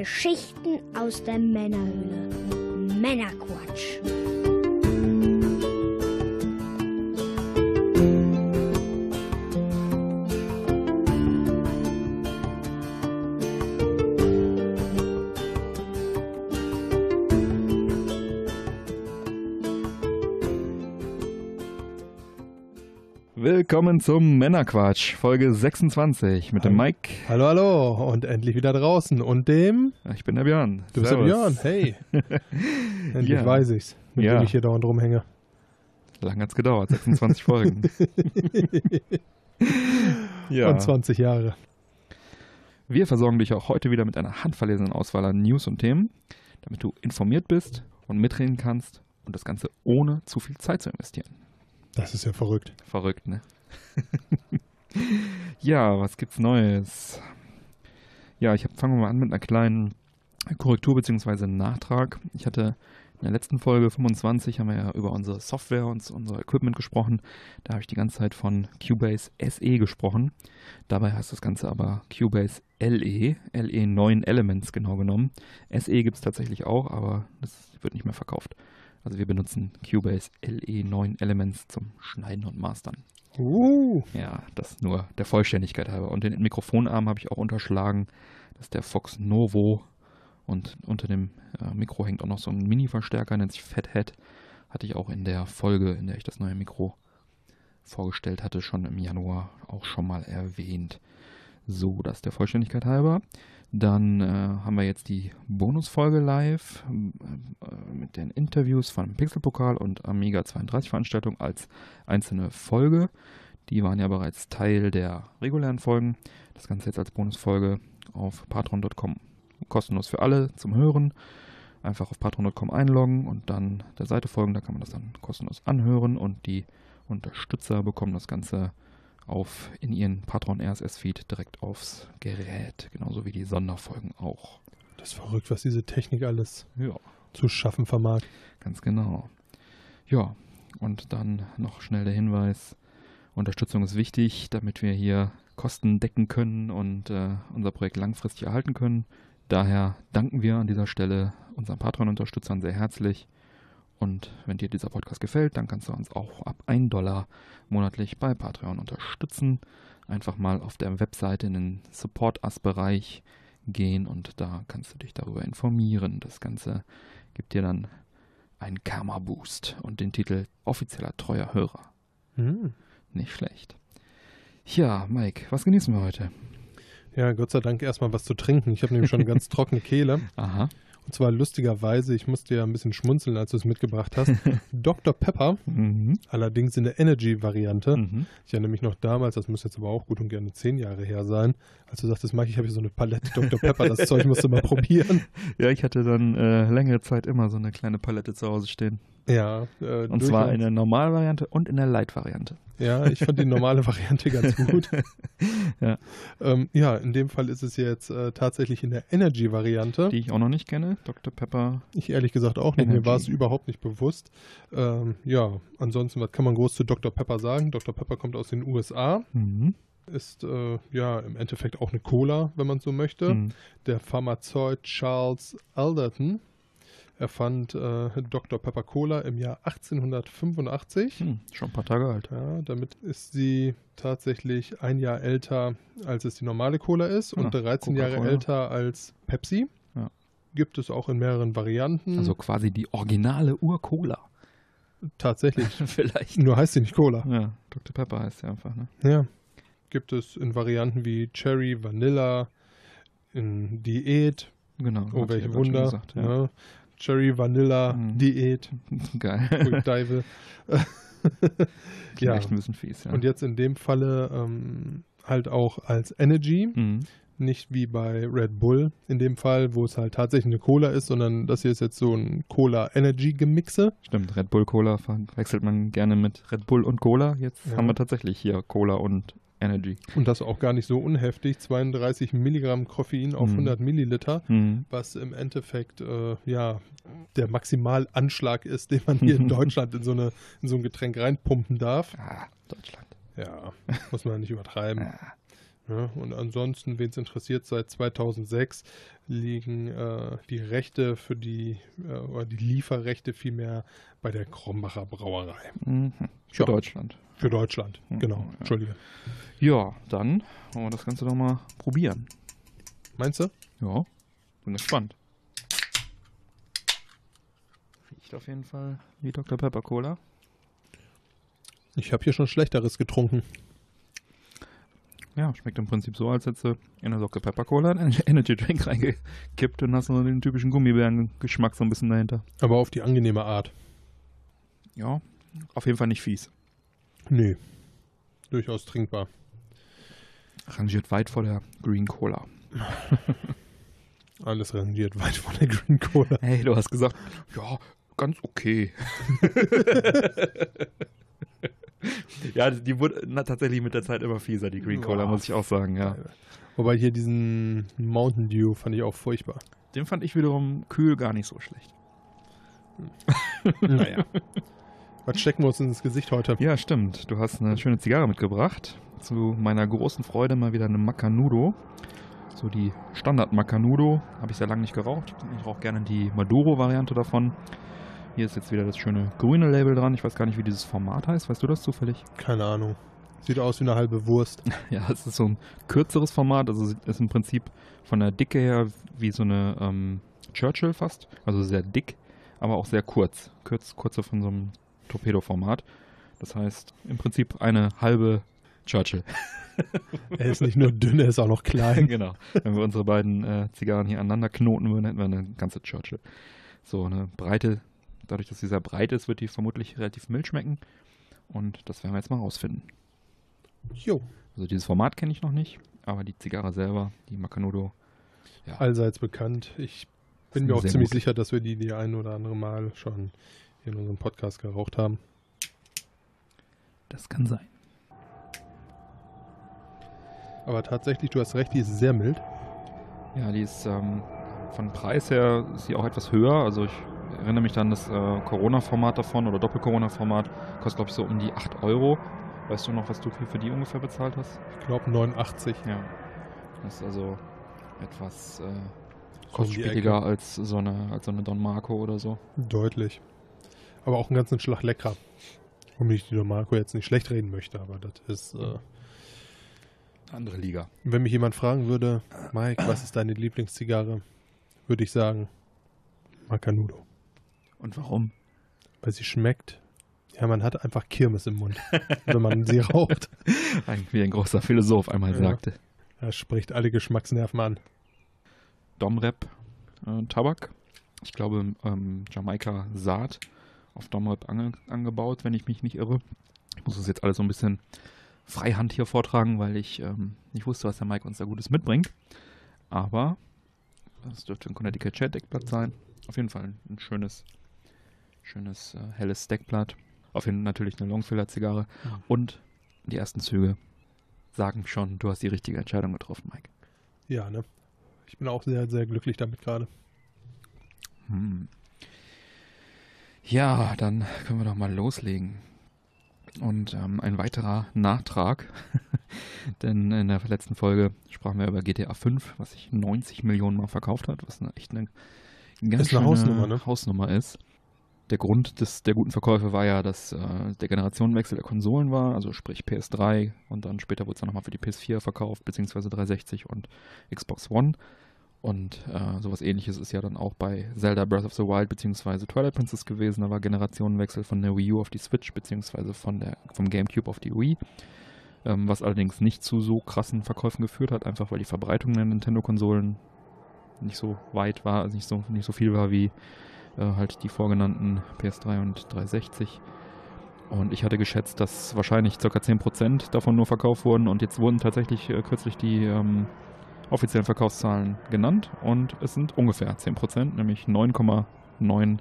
Geschichten aus der Männerhöhle. Männerquatsch. Willkommen zum Männerquatsch, Folge 26 mit dem Mike. Hallo, hallo und endlich wieder draußen und dem. Ich bin der Björn. Du bist der Björn, hey. endlich ja. weiß ich's, mit ja. dem ich hier dauernd rumhänge. Lang hat's gedauert, 26 Folgen. ja. Und 20 Jahre. Wir versorgen dich auch heute wieder mit einer handverlesenen Auswahl an News und Themen, damit du informiert bist und mitreden kannst und das Ganze ohne zu viel Zeit zu investieren. Das ist ja verrückt. Verrückt, ne? ja, was gibt's Neues? Ja, ich wir mal an mit einer kleinen Korrektur bzw. Nachtrag. Ich hatte in der letzten Folge 25 haben wir ja über unsere Software und unser Equipment gesprochen. Da habe ich die ganze Zeit von Cubase SE gesprochen. Dabei heißt das Ganze aber Cubase LE, LE 9 Elements genau genommen. SE gibt es tatsächlich auch, aber das wird nicht mehr verkauft. Also wir benutzen Cubase LE9 Elements zum Schneiden und Mastern. Uh. Ja, das nur der Vollständigkeit halber. Und den Mikrofonarm habe ich auch unterschlagen. Das ist der Fox Novo. Und unter dem äh, Mikro hängt auch noch so ein Mini-Verstärker, nennt sich Fathead. Hatte ich auch in der Folge, in der ich das neue Mikro vorgestellt hatte, schon im Januar auch schon mal erwähnt. So, das der Vollständigkeit halber. Dann äh, haben wir jetzt die Bonusfolge live äh, mit den Interviews von Pixelpokal und Amiga 32 Veranstaltung als einzelne Folge. Die waren ja bereits Teil der regulären Folgen. Das Ganze jetzt als Bonusfolge auf patron.com. Kostenlos für alle zum Hören. Einfach auf patron.com einloggen und dann der Seite folgen. Da kann man das dann kostenlos anhören und die Unterstützer bekommen das Ganze auf in ihren Patron RSS Feed direkt aufs Gerät, genauso wie die Sonderfolgen auch. Das ist verrückt, was diese Technik alles ja. zu schaffen vermag. Ganz genau. Ja, und dann noch schnell der Hinweis, Unterstützung ist wichtig, damit wir hier Kosten decken können und äh, unser Projekt langfristig erhalten können. Daher danken wir an dieser Stelle unseren Patron-Unterstützern sehr herzlich. Und wenn dir dieser Podcast gefällt, dann kannst du uns auch ab 1 Dollar monatlich bei Patreon unterstützen. Einfach mal auf der Webseite in den Support Us-Bereich gehen und da kannst du dich darüber informieren. Das Ganze gibt dir dann einen Karma-Boost und den Titel offizieller treuer Hörer. Hm. Nicht schlecht. Ja, Mike, was genießen wir heute? Ja, Gott sei Dank erstmal was zu trinken. Ich habe nämlich schon eine ganz trockene Kehle. Aha. Und zwar lustigerweise, ich musste ja ein bisschen schmunzeln, als du es mitgebracht hast. Dr. Pepper, mhm. allerdings in der Energy-Variante. Mhm. Ich erinnere mich noch damals, das muss jetzt aber auch gut und gerne zehn Jahre her sein, als du sagtest, Mike, ich habe hier so eine Palette Dr. Pepper, das Zeug musst du mal probieren. Ja, ich hatte dann äh, längere Zeit immer so eine kleine Palette zu Hause stehen. Ja. Äh, und zwar in der Normalvariante und in der Light-Variante. Ja, ich fand die normale Variante ganz gut. ja. Ähm, ja, in dem Fall ist es jetzt äh, tatsächlich in der Energy-Variante. Die ich auch noch nicht kenne, Dr. Pepper. Ich ehrlich gesagt auch nicht, Energy. mir war es überhaupt nicht bewusst. Ähm, ja, ansonsten, was kann man groß zu Dr. Pepper sagen? Dr. Pepper kommt aus den USA. Mhm. Ist äh, ja im Endeffekt auch eine Cola, wenn man so möchte. Mhm. Der Pharmazeut Charles Alderton erfand äh, Dr. Pepper Cola im Jahr 1885. Hm, schon ein paar Tage alt. Ja, damit ist sie tatsächlich ein Jahr älter, als es die normale Cola ist und 13 Jahre älter als Pepsi. Ja. Gibt es auch in mehreren Varianten. Also quasi die originale Ur-Cola. Tatsächlich. Vielleicht. Nur heißt sie nicht Cola. Ja, Dr. Pepper heißt sie einfach, ne? Ja. Gibt es in Varianten wie Cherry, Vanilla, in Diät. Genau. Oh, welche Wunder. Gesagt, ja. Ja. Cherry Vanilla mhm. Diät. Geil. Dive. ja. Echt ein bisschen fies, ja. Und jetzt in dem Falle ähm, halt auch als Energy. Mhm. Nicht wie bei Red Bull in dem Fall, wo es halt tatsächlich eine Cola ist, sondern das hier ist jetzt so ein Cola-Energy-Gemixe. Stimmt, Red Bull Cola wechselt man gerne mit Red Bull und Cola. Jetzt ja. haben wir tatsächlich hier Cola und Energy. Und das auch gar nicht so unheftig, 32 Milligramm Koffein auf mhm. 100 Milliliter, mhm. was im Endeffekt äh, ja der Maximalanschlag ist, den man hier in Deutschland in so, eine, in so ein Getränk reinpumpen darf. Ah, Deutschland. Ja, muss man nicht übertreiben. Ah. Ja, und ansonsten, wen es interessiert, seit 2006 liegen äh, die Rechte für die, äh, oder die Lieferrechte vielmehr bei der Krombacher Brauerei. Mhm. Für ja. Deutschland. Für Deutschland, mhm. genau. Ja. Entschuldige. Ja, dann wollen wir das Ganze doch mal probieren. Meinst du? Ja, bin gespannt. Riecht auf jeden Fall wie Dr. Pepper Cola. Ich habe hier schon Schlechteres getrunken. Ja, schmeckt im Prinzip so, als hättest du in eine Socke Pepper Cola einen Energy Drink reingekippt und hast nur den typischen Gummibären-Geschmack so ein bisschen dahinter. Aber auf die angenehme Art. Ja, auf jeden Fall nicht fies. Nee, durchaus trinkbar. Rangiert weit vor der Green Cola. Alles rangiert weit vor der Green Cola. Hey, du hast gesagt, ja, ganz okay. ja, die wurde na, tatsächlich mit der Zeit immer fieser, die Green Cola, wow. muss ich auch sagen, ja. Wobei hier diesen Mountain Dew fand ich auch furchtbar. Den fand ich wiederum kühl gar nicht so schlecht. naja. Was stecken wir uns ins Gesicht heute? Ja, stimmt. Du hast eine schöne Zigarre mitgebracht. Zu meiner großen Freude mal wieder eine Macanudo. So die Standard Macanudo. Habe ich sehr lange nicht geraucht. Ich rauche gerne die Maduro-Variante davon. Hier ist jetzt wieder das schöne grüne Label dran. Ich weiß gar nicht, wie dieses Format heißt. Weißt du das zufällig? Keine Ahnung. Sieht aus wie eine halbe Wurst. ja, es ist so ein kürzeres Format. Also ist im Prinzip von der Dicke her wie so eine ähm, Churchill fast. Also sehr dick, aber auch sehr kurz. Kurz, kurze von so einem Torpedo-Format. Das heißt im Prinzip eine halbe Churchill. er ist nicht nur dünn, er ist auch noch klein. genau. Wenn wir unsere beiden äh, Zigarren hier aneinander knoten würden, hätten wir eine ganze Churchill. So eine breite Dadurch, dass sie sehr breit ist, wird die vermutlich relativ mild schmecken. Und das werden wir jetzt mal rausfinden. Jo. Also dieses Format kenne ich noch nicht, aber die Zigarre selber, die Macanudo, ja. Allseits bekannt. Ich bin mir auch ziemlich gut. sicher, dass wir die die ein oder andere Mal schon in unserem Podcast geraucht haben. Das kann sein. Aber tatsächlich, du hast recht, die ist sehr mild. Ja, die ist ähm, von Preis her ist sie auch etwas höher. Also ich erinnere mich dann das äh, Corona-Format davon oder Doppel-Corona-Format kostet, glaube ich, so um die 8 Euro. Weißt du noch, was du für die ungefähr bezahlt hast? Ich glaube 89. Ja. Das ist also etwas äh, kostspieliger als, so eine, als so eine Don Marco oder so. Deutlich. Aber auch einen ganzen Schlag leckerer. Um ich die Don Marco jetzt nicht schlecht reden möchte, aber das ist. Äh, andere Liga. Wenn mich jemand fragen würde, Mike, was ist deine Lieblingszigarre, würde ich sagen, Macanudo. Und warum? Weil sie schmeckt. Ja, man hat einfach Kirmes im Mund, wenn man sie raucht. Wie ein großer Philosoph einmal ja. sagte. Er spricht alle Geschmacksnerven an. Domrep äh, Tabak. Ich glaube, ähm, Jamaika Saat auf Domrep ange angebaut, wenn ich mich nicht irre. Ich muss das jetzt alles so ein bisschen freihand hier vortragen, weil ich ähm, nicht wusste, was der Mike uns da Gutes mitbringt. Aber das dürfte ein Connecticut Chat Deckblatt sein. Auf jeden Fall ein schönes Schönes äh, helles Stackblatt. Auf jeden Fall natürlich eine Longfiller-Zigarre. Mhm. Und die ersten Züge sagen schon, du hast die richtige Entscheidung getroffen, Mike. Ja, ne? Ich bin auch sehr, sehr glücklich damit gerade. Hm. Ja, dann können wir doch mal loslegen. Und ähm, ein weiterer Nachtrag, denn in der letzten Folge sprachen wir über GTA 5, was sich 90 Millionen Mal verkauft hat, was eine, echt eine ganz ist eine Hausnummer, ne? Hausnummer ist der Grund des, der guten Verkäufe war ja, dass äh, der Generationenwechsel der Konsolen war, also sprich PS3 und dann später wurde es dann nochmal für die PS4 verkauft, beziehungsweise 360 und Xbox One. Und äh, sowas ähnliches ist ja dann auch bei Zelda Breath of the Wild beziehungsweise Twilight Princess gewesen. Da war Generationenwechsel von der Wii U auf die Switch beziehungsweise vom GameCube auf die Wii. Ähm, was allerdings nicht zu so krassen Verkäufen geführt hat, einfach weil die Verbreitung der Nintendo-Konsolen nicht so weit war, also nicht so, nicht so viel war wie halt die vorgenannten PS3 und 360. Und ich hatte geschätzt, dass wahrscheinlich ca. 10% davon nur verkauft wurden und jetzt wurden tatsächlich äh, kürzlich die ähm, offiziellen Verkaufszahlen genannt und es sind ungefähr 10%, nämlich 9,98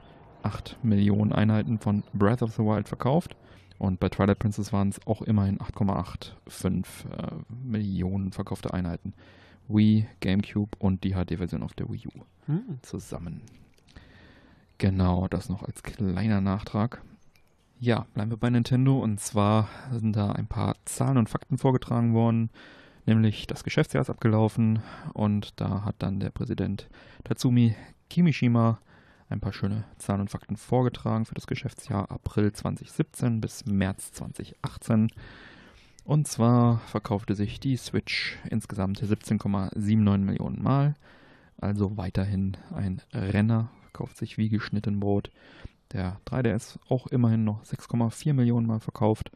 Millionen Einheiten von Breath of the Wild verkauft. Und bei Twilight Princess waren es auch immerhin 8,85 äh, Millionen verkaufte Einheiten. Wii, GameCube und die HD-Version auf der Wii U hm. zusammen. Genau, das noch als kleiner Nachtrag. Ja, bleiben wir bei Nintendo und zwar sind da ein paar Zahlen und Fakten vorgetragen worden Nämlich das Geschäftsjahr ist abgelaufen und da hat dann der Präsident Tatsumi Kimishima ein paar schöne Zahlen und Fakten vorgetragen für das Geschäftsjahr April 2017 bis März 2018. Und zwar verkaufte sich die Switch insgesamt 17,79 Millionen Mal. Also weiterhin ein Renner, verkauft sich wie geschnitten Brot. Der 3DS auch immerhin noch 6,4 Millionen Mal verkauft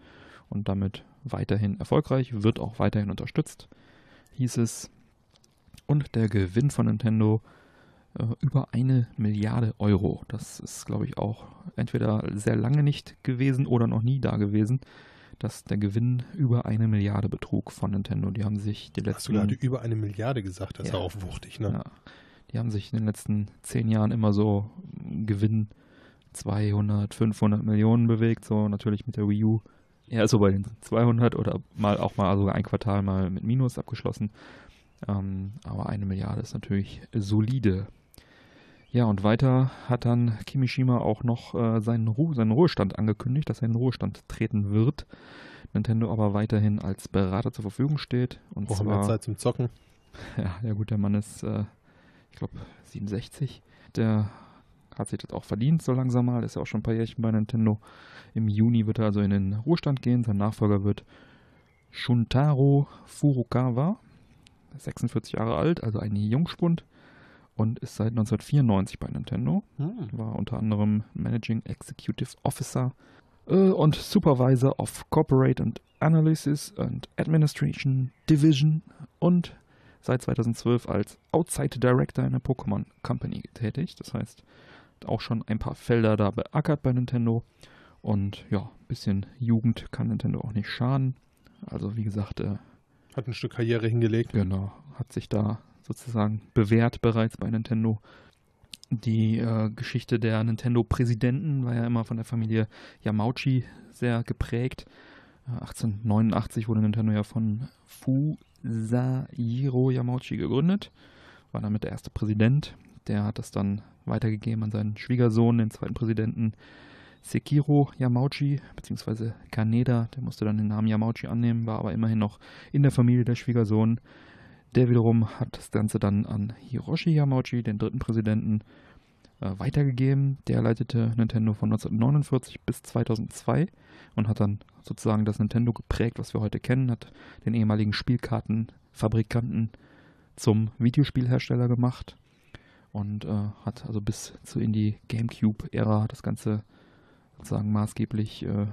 und damit weiterhin erfolgreich, wird auch weiterhin unterstützt, hieß es. Und der Gewinn von Nintendo äh, über eine Milliarde Euro. Das ist, glaube ich, auch entweder sehr lange nicht gewesen oder noch nie da gewesen, dass der Gewinn über eine Milliarde betrug von Nintendo. Die haben sich die letzten. Hast du gerade über eine Milliarde gesagt? Das ja, ist auch wuchtig, ne? Ja. Die haben sich in den letzten zehn Jahren immer so Gewinn 200, 500 Millionen bewegt, so natürlich mit der Wii U eher so bei den 200 oder mal auch mal sogar ein Quartal mal mit Minus abgeschlossen. Ähm, aber eine Milliarde ist natürlich solide. Ja, und weiter hat dann Kimishima auch noch äh, seinen, Ruhe, seinen Ruhestand angekündigt, dass er in den Ruhestand treten wird. Nintendo aber weiterhin als Berater zur Verfügung steht. Und Brauchen zwar, wir Zeit zum Zocken? Ja, ja gut, der Mann ist, äh, ich glaube, 67. Der hat sich das auch verdient, so langsam mal. Ist ja auch schon ein paar Jährchen bei Nintendo. Im Juni wird er also in den Ruhestand gehen. Sein Nachfolger wird Shuntaro Furukawa, 46 Jahre alt, also ein Jungspund und ist seit 1994 bei Nintendo. Hm. War unter anderem Managing Executive Officer äh, und Supervisor of Corporate and Analysis and Administration Division und seit 2012 als Outside Director in der Pokémon Company tätig. Das heißt, auch schon ein paar Felder da beackert bei Nintendo. Und ja, ein bisschen Jugend kann Nintendo auch nicht schaden. Also wie gesagt, äh, hat ein Stück Karriere hingelegt. Genau, hat sich da sozusagen bewährt bereits bei Nintendo. Die äh, Geschichte der Nintendo-Präsidenten war ja immer von der Familie Yamauchi sehr geprägt. Äh, 1889 wurde Nintendo ja von Fusahiro Yamauchi gegründet. War damit der erste Präsident. Der hat das dann weitergegeben an seinen Schwiegersohn, den zweiten Präsidenten Sekiro Yamauchi, beziehungsweise Kaneda, der musste dann den Namen Yamauchi annehmen, war aber immerhin noch in der Familie der Schwiegersohn. Der wiederum hat das Ganze dann an Hiroshi Yamauchi, den dritten Präsidenten, äh, weitergegeben. Der leitete Nintendo von 1949 bis 2002 und hat dann sozusagen das Nintendo geprägt, was wir heute kennen, hat den ehemaligen Spielkartenfabrikanten zum Videospielhersteller gemacht und äh, hat also bis zu in die GameCube-Ära das Ganze sozusagen maßgeblich äh,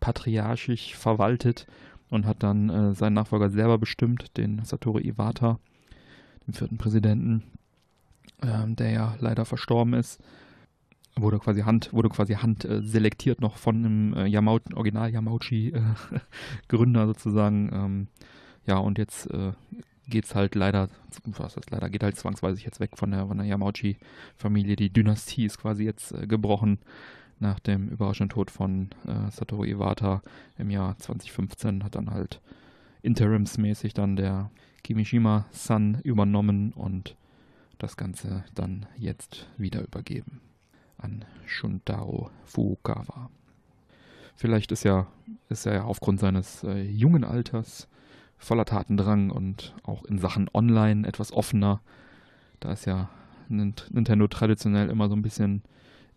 patriarchisch verwaltet und hat dann äh, seinen Nachfolger selber bestimmt, den Satoru Iwata, den vierten Präsidenten, ähm, der ja leider verstorben ist. Wurde quasi Hand, wurde quasi Hand äh, selektiert noch von einem äh, Yamau Original Yamauchi äh, Gründer sozusagen. Ähm, ja, und jetzt äh, geht es halt leider, was heißt leider, geht halt zwangsweise jetzt weg von der, von der Yamauchi-Familie. Die Dynastie ist quasi jetzt äh, gebrochen nach dem überraschenden Tod von äh, Satoru Iwata im Jahr 2015 hat dann halt interimsmäßig dann der Kimishima-San übernommen und das Ganze dann jetzt wieder übergeben an Shuntaro Fukawa. Vielleicht ist ja, ist er ja aufgrund seines äh, jungen Alters voller Tatendrang und auch in Sachen Online etwas offener. Da ist ja Nintendo traditionell immer so ein bisschen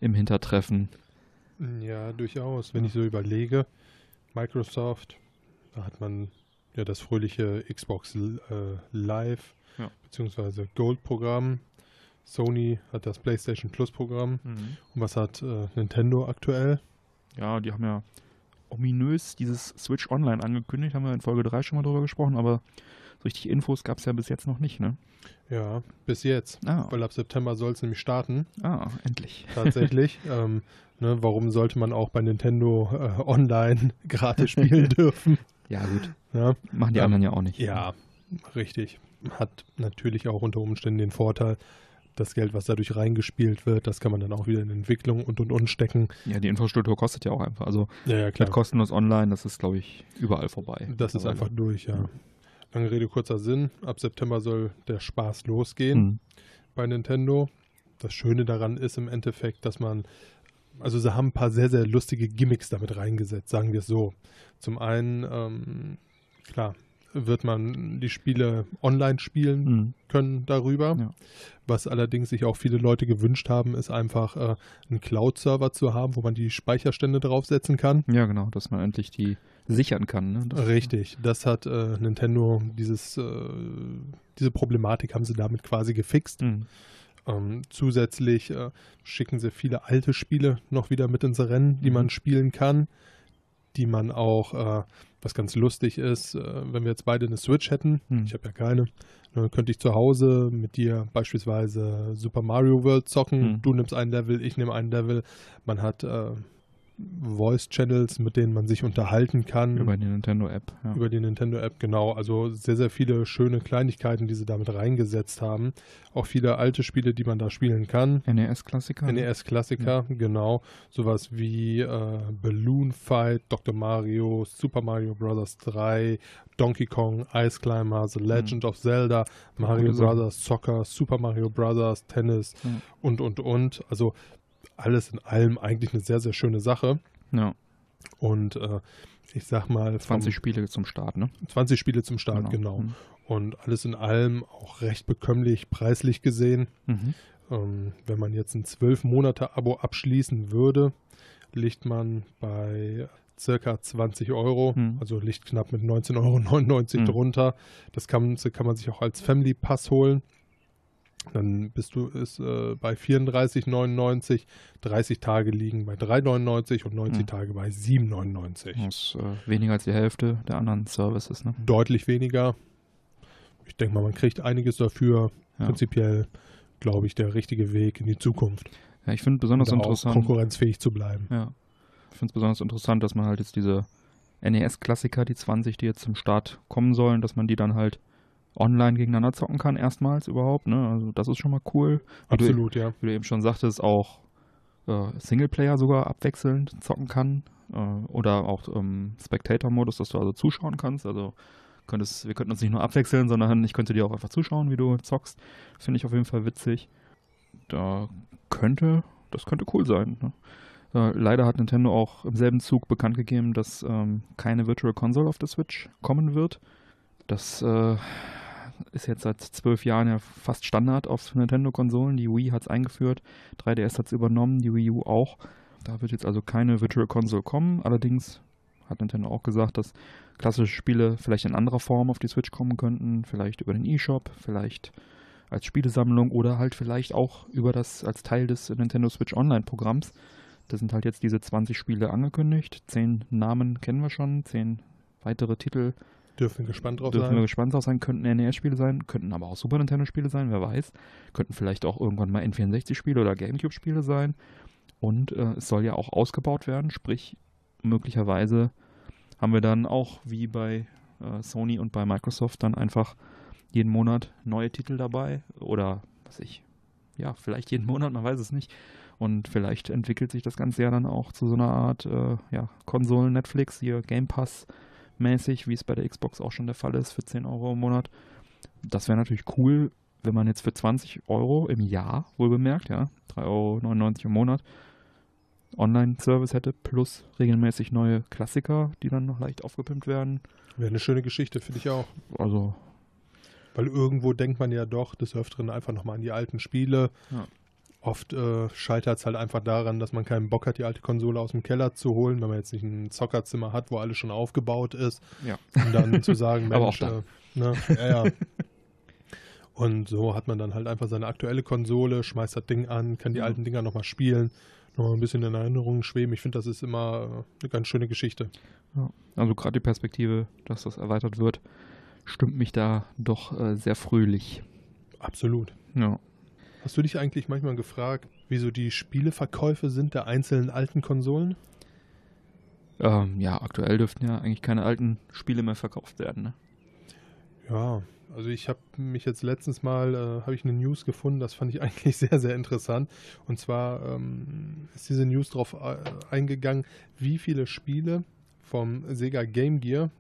im Hintertreffen. Ja, durchaus. Wenn ich so überlege, Microsoft, da hat man ja das fröhliche Xbox äh, Live ja. bzw. Gold-Programm. Sony hat das PlayStation Plus-Programm. Mhm. Und was hat äh, Nintendo aktuell? Ja, die haben ja ominös dieses Switch Online angekündigt, haben wir in Folge 3 schon mal drüber gesprochen, aber so richtig Infos gab es ja bis jetzt noch nicht, ne? Ja, bis jetzt. Ah. Weil ab September soll es nämlich starten. Ah, endlich. Tatsächlich. ähm, ne, warum sollte man auch bei Nintendo äh, online gratis spielen dürfen? Ja, gut. Ja? Machen die ähm, anderen ja auch nicht. Ja, richtig. Hat natürlich auch unter Umständen den Vorteil, das Geld, was dadurch reingespielt wird, das kann man dann auch wieder in Entwicklung und und und stecken. Ja, die Infrastruktur kostet ja auch einfach. Also ja, ja, klar. kostenlos online, das ist, glaube ich, überall vorbei. Das ist einfach durch, ja. ja. Lange Rede, kurzer Sinn. Ab September soll der Spaß losgehen mhm. bei Nintendo. Das Schöne daran ist im Endeffekt, dass man, also sie haben ein paar sehr, sehr lustige Gimmicks damit reingesetzt, sagen wir es so. Zum einen, ähm, klar, wird man die Spiele online spielen mhm. können darüber. Ja. Was allerdings sich auch viele Leute gewünscht haben, ist einfach äh, einen Cloud-Server zu haben, wo man die Speicherstände draufsetzen kann. Ja, genau, dass man endlich die sichern kann. Ne? Das Richtig, das hat äh, Nintendo, dieses, äh, diese Problematik haben sie damit quasi gefixt. Mhm. Ähm, zusätzlich äh, schicken sie viele alte Spiele noch wieder mit ins Rennen, die mhm. man spielen kann, die man auch, äh, was ganz lustig ist, äh, wenn wir jetzt beide eine Switch hätten, mhm. ich habe ja keine, dann könnte ich zu Hause mit dir beispielsweise Super Mario World zocken. Mhm. Du nimmst ein Level, ich nehme ein Level. Man hat äh, Voice-Channels, mit denen man sich unterhalten kann. Über die Nintendo-App. Ja. Über die Nintendo-App, genau. Also sehr, sehr viele schöne Kleinigkeiten, die sie damit reingesetzt haben. Auch viele alte Spiele, die man da spielen kann. NES-Klassiker. NES-Klassiker, ja. genau. Sowas wie äh, Balloon Fight, Dr. Mario, Super Mario Bros. 3, Donkey Kong, Ice Climber, The Legend mhm. of Zelda, Mario Bros. Soccer, Super Mario Bros., Tennis mhm. und, und, und. Also alles in allem eigentlich eine sehr, sehr schöne Sache. Ja. Und äh, ich sag mal. 20 Spiele zum Start, ne? 20 Spiele zum Start, genau. genau. Mhm. Und alles in allem auch recht bekömmlich preislich gesehen. Mhm. Ähm, wenn man jetzt ein 12-Monate-Abo abschließen würde, liegt man bei circa 20 Euro, mhm. also liegt knapp mit 19,99 Euro mhm. drunter. Das kann, kann man sich auch als Family Pass holen. Dann bist du ist, äh, bei 34,99, 30 Tage liegen bei 3,99 und 90 mhm. Tage bei 7,99. Das ist äh, weniger als die Hälfte der anderen Services, ne? Deutlich weniger. Ich denke mal, man kriegt einiges dafür. Ja. Prinzipiell, glaube ich, der richtige Weg in die Zukunft. Ja, ich finde besonders interessant. konkurrenzfähig zu bleiben. Ja. Ich finde es besonders interessant, dass man halt jetzt diese NES-Klassiker, die 20, die jetzt zum Start kommen sollen, dass man die dann halt online gegeneinander zocken kann, erstmals überhaupt. Ne? Also das ist schon mal cool. Wie Absolut, du, ja. Wie du eben schon sagtest, auch äh, Singleplayer sogar abwechselnd zocken kann. Äh, oder auch ähm, Spectator-Modus, dass du also zuschauen kannst. Also könntest, wir könnten uns nicht nur abwechseln, sondern ich könnte dir auch einfach zuschauen, wie du zockst. Finde ich auf jeden Fall witzig. Da könnte, das könnte cool sein. Ne? Äh, leider hat Nintendo auch im selben Zug bekannt gegeben, dass ähm, keine Virtual Console auf der Switch kommen wird. Das äh, ist jetzt seit zwölf Jahren ja fast Standard auf Nintendo-Konsolen. Die Wii hat es eingeführt, 3DS hat es übernommen, die Wii U auch. Da wird jetzt also keine Virtual Console kommen. Allerdings hat Nintendo auch gesagt, dass klassische Spiele vielleicht in anderer Form auf die Switch kommen könnten. Vielleicht über den eShop, vielleicht als Spielesammlung oder halt vielleicht auch über das als Teil des Nintendo Switch Online-Programms. Da sind halt jetzt diese 20 Spiele angekündigt. Zehn Namen kennen wir schon, zehn weitere Titel Dürfen wir gespannt drauf Dürfen sein. Dürfen wir gespannt drauf sein. Könnten NES-Spiele sein, könnten aber auch Super Nintendo-Spiele sein, wer weiß. Könnten vielleicht auch irgendwann mal N64-Spiele oder Gamecube-Spiele sein. Und äh, es soll ja auch ausgebaut werden, sprich, möglicherweise haben wir dann auch wie bei äh, Sony und bei Microsoft dann einfach jeden Monat neue Titel dabei. Oder was ich, ja, vielleicht jeden Monat, man weiß es nicht. Und vielleicht entwickelt sich das Ganze ja dann auch zu so einer Art äh, ja, Konsolen-Netflix, hier Game Pass mäßig, wie es bei der Xbox auch schon der Fall ist, für 10 Euro im Monat. Das wäre natürlich cool, wenn man jetzt für 20 Euro im Jahr, wohl bemerkt, ja, 3,99 Euro im Monat, Online-Service hätte, plus regelmäßig neue Klassiker, die dann noch leicht aufgepimpt werden. Wäre eine schöne Geschichte, finde ich auch. Also. Weil irgendwo denkt man ja doch des Öfteren einfach nochmal an die alten Spiele. Ja. Oft äh, scheitert es halt einfach daran, dass man keinen Bock hat, die alte Konsole aus dem Keller zu holen, wenn man jetzt nicht ein Zockerzimmer hat, wo alles schon aufgebaut ist. Ja. Und dann zu sagen, Mensch, äh, ne, ja, ja. Und so hat man dann halt einfach seine aktuelle Konsole, schmeißt das Ding an, kann die ja. alten Dinger nochmal spielen, nochmal ein bisschen in Erinnerungen schweben. Ich finde, das ist immer äh, eine ganz schöne Geschichte. Ja. Also gerade die Perspektive, dass das erweitert wird, stimmt mich da doch äh, sehr fröhlich. Absolut. Ja. Hast du dich eigentlich manchmal gefragt, wieso die Spieleverkäufe sind der einzelnen alten Konsolen? Ähm, ja, aktuell dürften ja eigentlich keine alten Spiele mehr verkauft werden. Ne? Ja, also ich habe mich jetzt letztens mal, äh, habe ich eine News gefunden, das fand ich eigentlich sehr, sehr interessant. Und zwar ähm, ist diese News darauf äh, eingegangen, wie viele Spiele vom Sega Game Gear,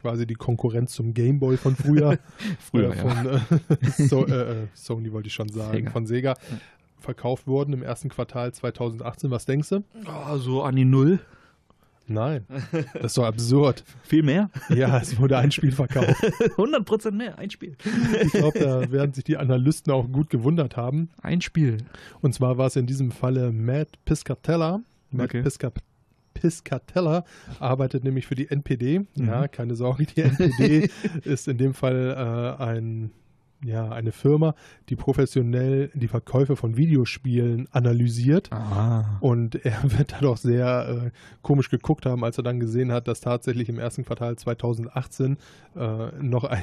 quasi die Konkurrenz zum Gameboy von früher. früher, äh, von, ja. so, äh, äh, Sony wollte ich schon sagen, Sega. von Sega verkauft wurden im ersten Quartal 2018. Was denkst du? Oh, so an die Null. Nein, das ist doch absurd. Viel mehr? Ja, es wurde ein Spiel verkauft. 100% mehr, ein Spiel. Ich glaube, da werden sich die Analysten auch gut gewundert haben. Ein Spiel. Und zwar war es in diesem Falle Matt Piscatella. Matt okay. Piscat Piscatella arbeitet nämlich für die NPD. Mhm. Ja, keine Sorge, die NPD ist in dem Fall äh, ein ja, eine Firma, die professionell die Verkäufe von Videospielen analysiert. Aha. Und er wird da doch sehr äh, komisch geguckt haben, als er dann gesehen hat, dass tatsächlich im ersten Quartal 2018 äh, noch ein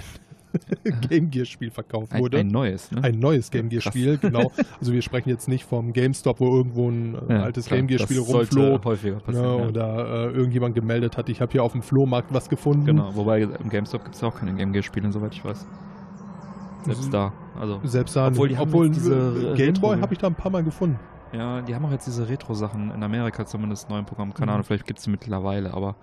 Game Gear Spiel verkauft wurde. Ein, ein neues, ne? Ein neues Game Gear Spiel, genau. Also wir sprechen jetzt nicht vom GameStop, wo irgendwo ein äh, ja, altes klar, Game Gear Spiel rumflog. häufiger passieren, ja, oder äh, irgendjemand gemeldet hat, ich habe hier auf dem Flohmarkt was gefunden. Genau, wobei im GameStop gibt es auch keine Game Gear Spiele, soweit ich weiß. Selbst da. Also, Selbst da. Obwohl, die obwohl diese Gameboy habe ich da ein paar Mal gefunden. Ja, die haben auch jetzt diese Retro-Sachen in Amerika zumindest neu im Programm. Keine mhm. Ahnung, vielleicht gibt es sie mittlerweile, aber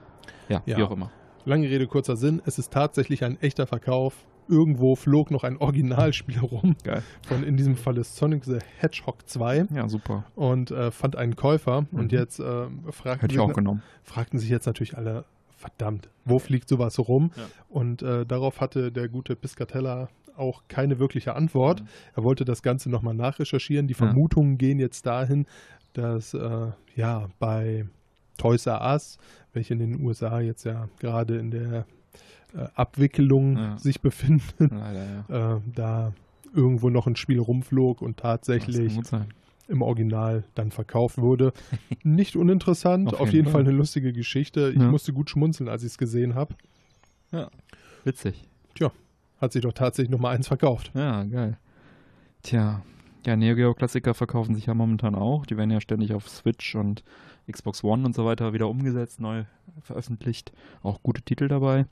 ja, ja, wie auch immer. Lange Rede, kurzer Sinn. Es ist tatsächlich ein echter Verkauf. Irgendwo flog noch ein Originalspiel rum. Geil. Von in diesem Fall ist Sonic the Hedgehog 2. Ja, super. Und äh, fand einen Käufer. Mhm. Und jetzt äh, fragten, Hätte ich auch genommen. fragten sich jetzt natürlich alle, verdammt, wo fliegt sowas rum? Ja. Und äh, darauf hatte der gute Piscatella auch keine wirkliche Antwort. Mhm. Er wollte das Ganze nochmal nachrecherchieren. Die Vermutungen ja. gehen jetzt dahin, dass äh, ja bei Toys R Us, welche in den USA jetzt ja gerade in der äh, Abwicklung ja. sich befinden, Leider, äh, da irgendwo noch ein Spiel rumflog und tatsächlich im Original dann verkauft wurde. Nicht uninteressant, auf, auf jeden, Fall. Fall. eine lustige Geschichte. Ich musste gut schmunzeln, als ich es gesehen habe. Ja, witzig. Tja, hat sich doch tatsächlich Nummer eins verkauft. Ja, geil. Tja, ja, Neo Geo Klassiker verkaufen sich ja momentan auch. Die werden ja ständig auf Switch und Xbox One und so weiter wieder umgesetzt, neu veröffentlicht. Auch gute Titel dabei.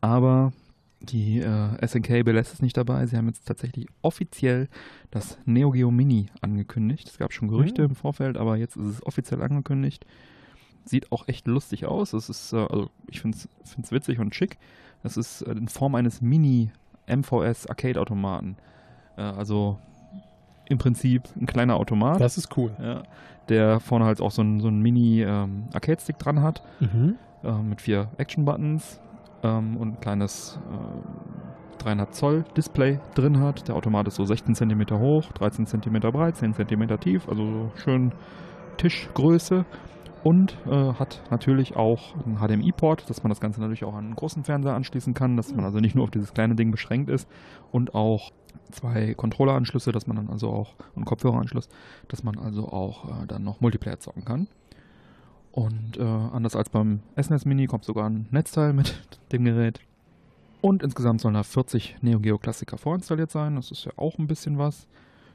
Aber die äh, SNK belässt es nicht dabei. Sie haben jetzt tatsächlich offiziell das Neo Geo Mini angekündigt. Es gab schon Gerüchte mhm. im Vorfeld, aber jetzt ist es offiziell angekündigt. Sieht auch echt lustig aus. Es ist, äh, also ich finde es witzig und schick. Es ist äh, in Form eines Mini-MVS Arcade-Automaten. Äh, also im Prinzip ein kleiner Automat. Das ist cool. Ja, der vorne halt auch so ein, so Mini-Arcade-Stick ähm, dran hat. Mhm. Äh, mit vier Action-Buttons ähm, und ein kleines äh, 3,5 Zoll Display drin hat. Der Automat ist so 16 cm hoch, 13 cm breit, 10 cm tief, also so schön Tischgröße und äh, hat natürlich auch einen HDMI-Port, dass man das Ganze natürlich auch an einen großen Fernseher anschließen kann, dass man also nicht nur auf dieses kleine Ding beschränkt ist und auch zwei Controller-Anschlüsse, dass man dann also auch und Kopfhöreranschluss, dass man also auch äh, dann noch Multiplayer zocken kann. Und äh, anders als beim SNES Mini kommt sogar ein Netzteil mit dem Gerät. Und insgesamt sollen da 40 Neo Geo Klassiker vorinstalliert sein. Das ist ja auch ein bisschen was.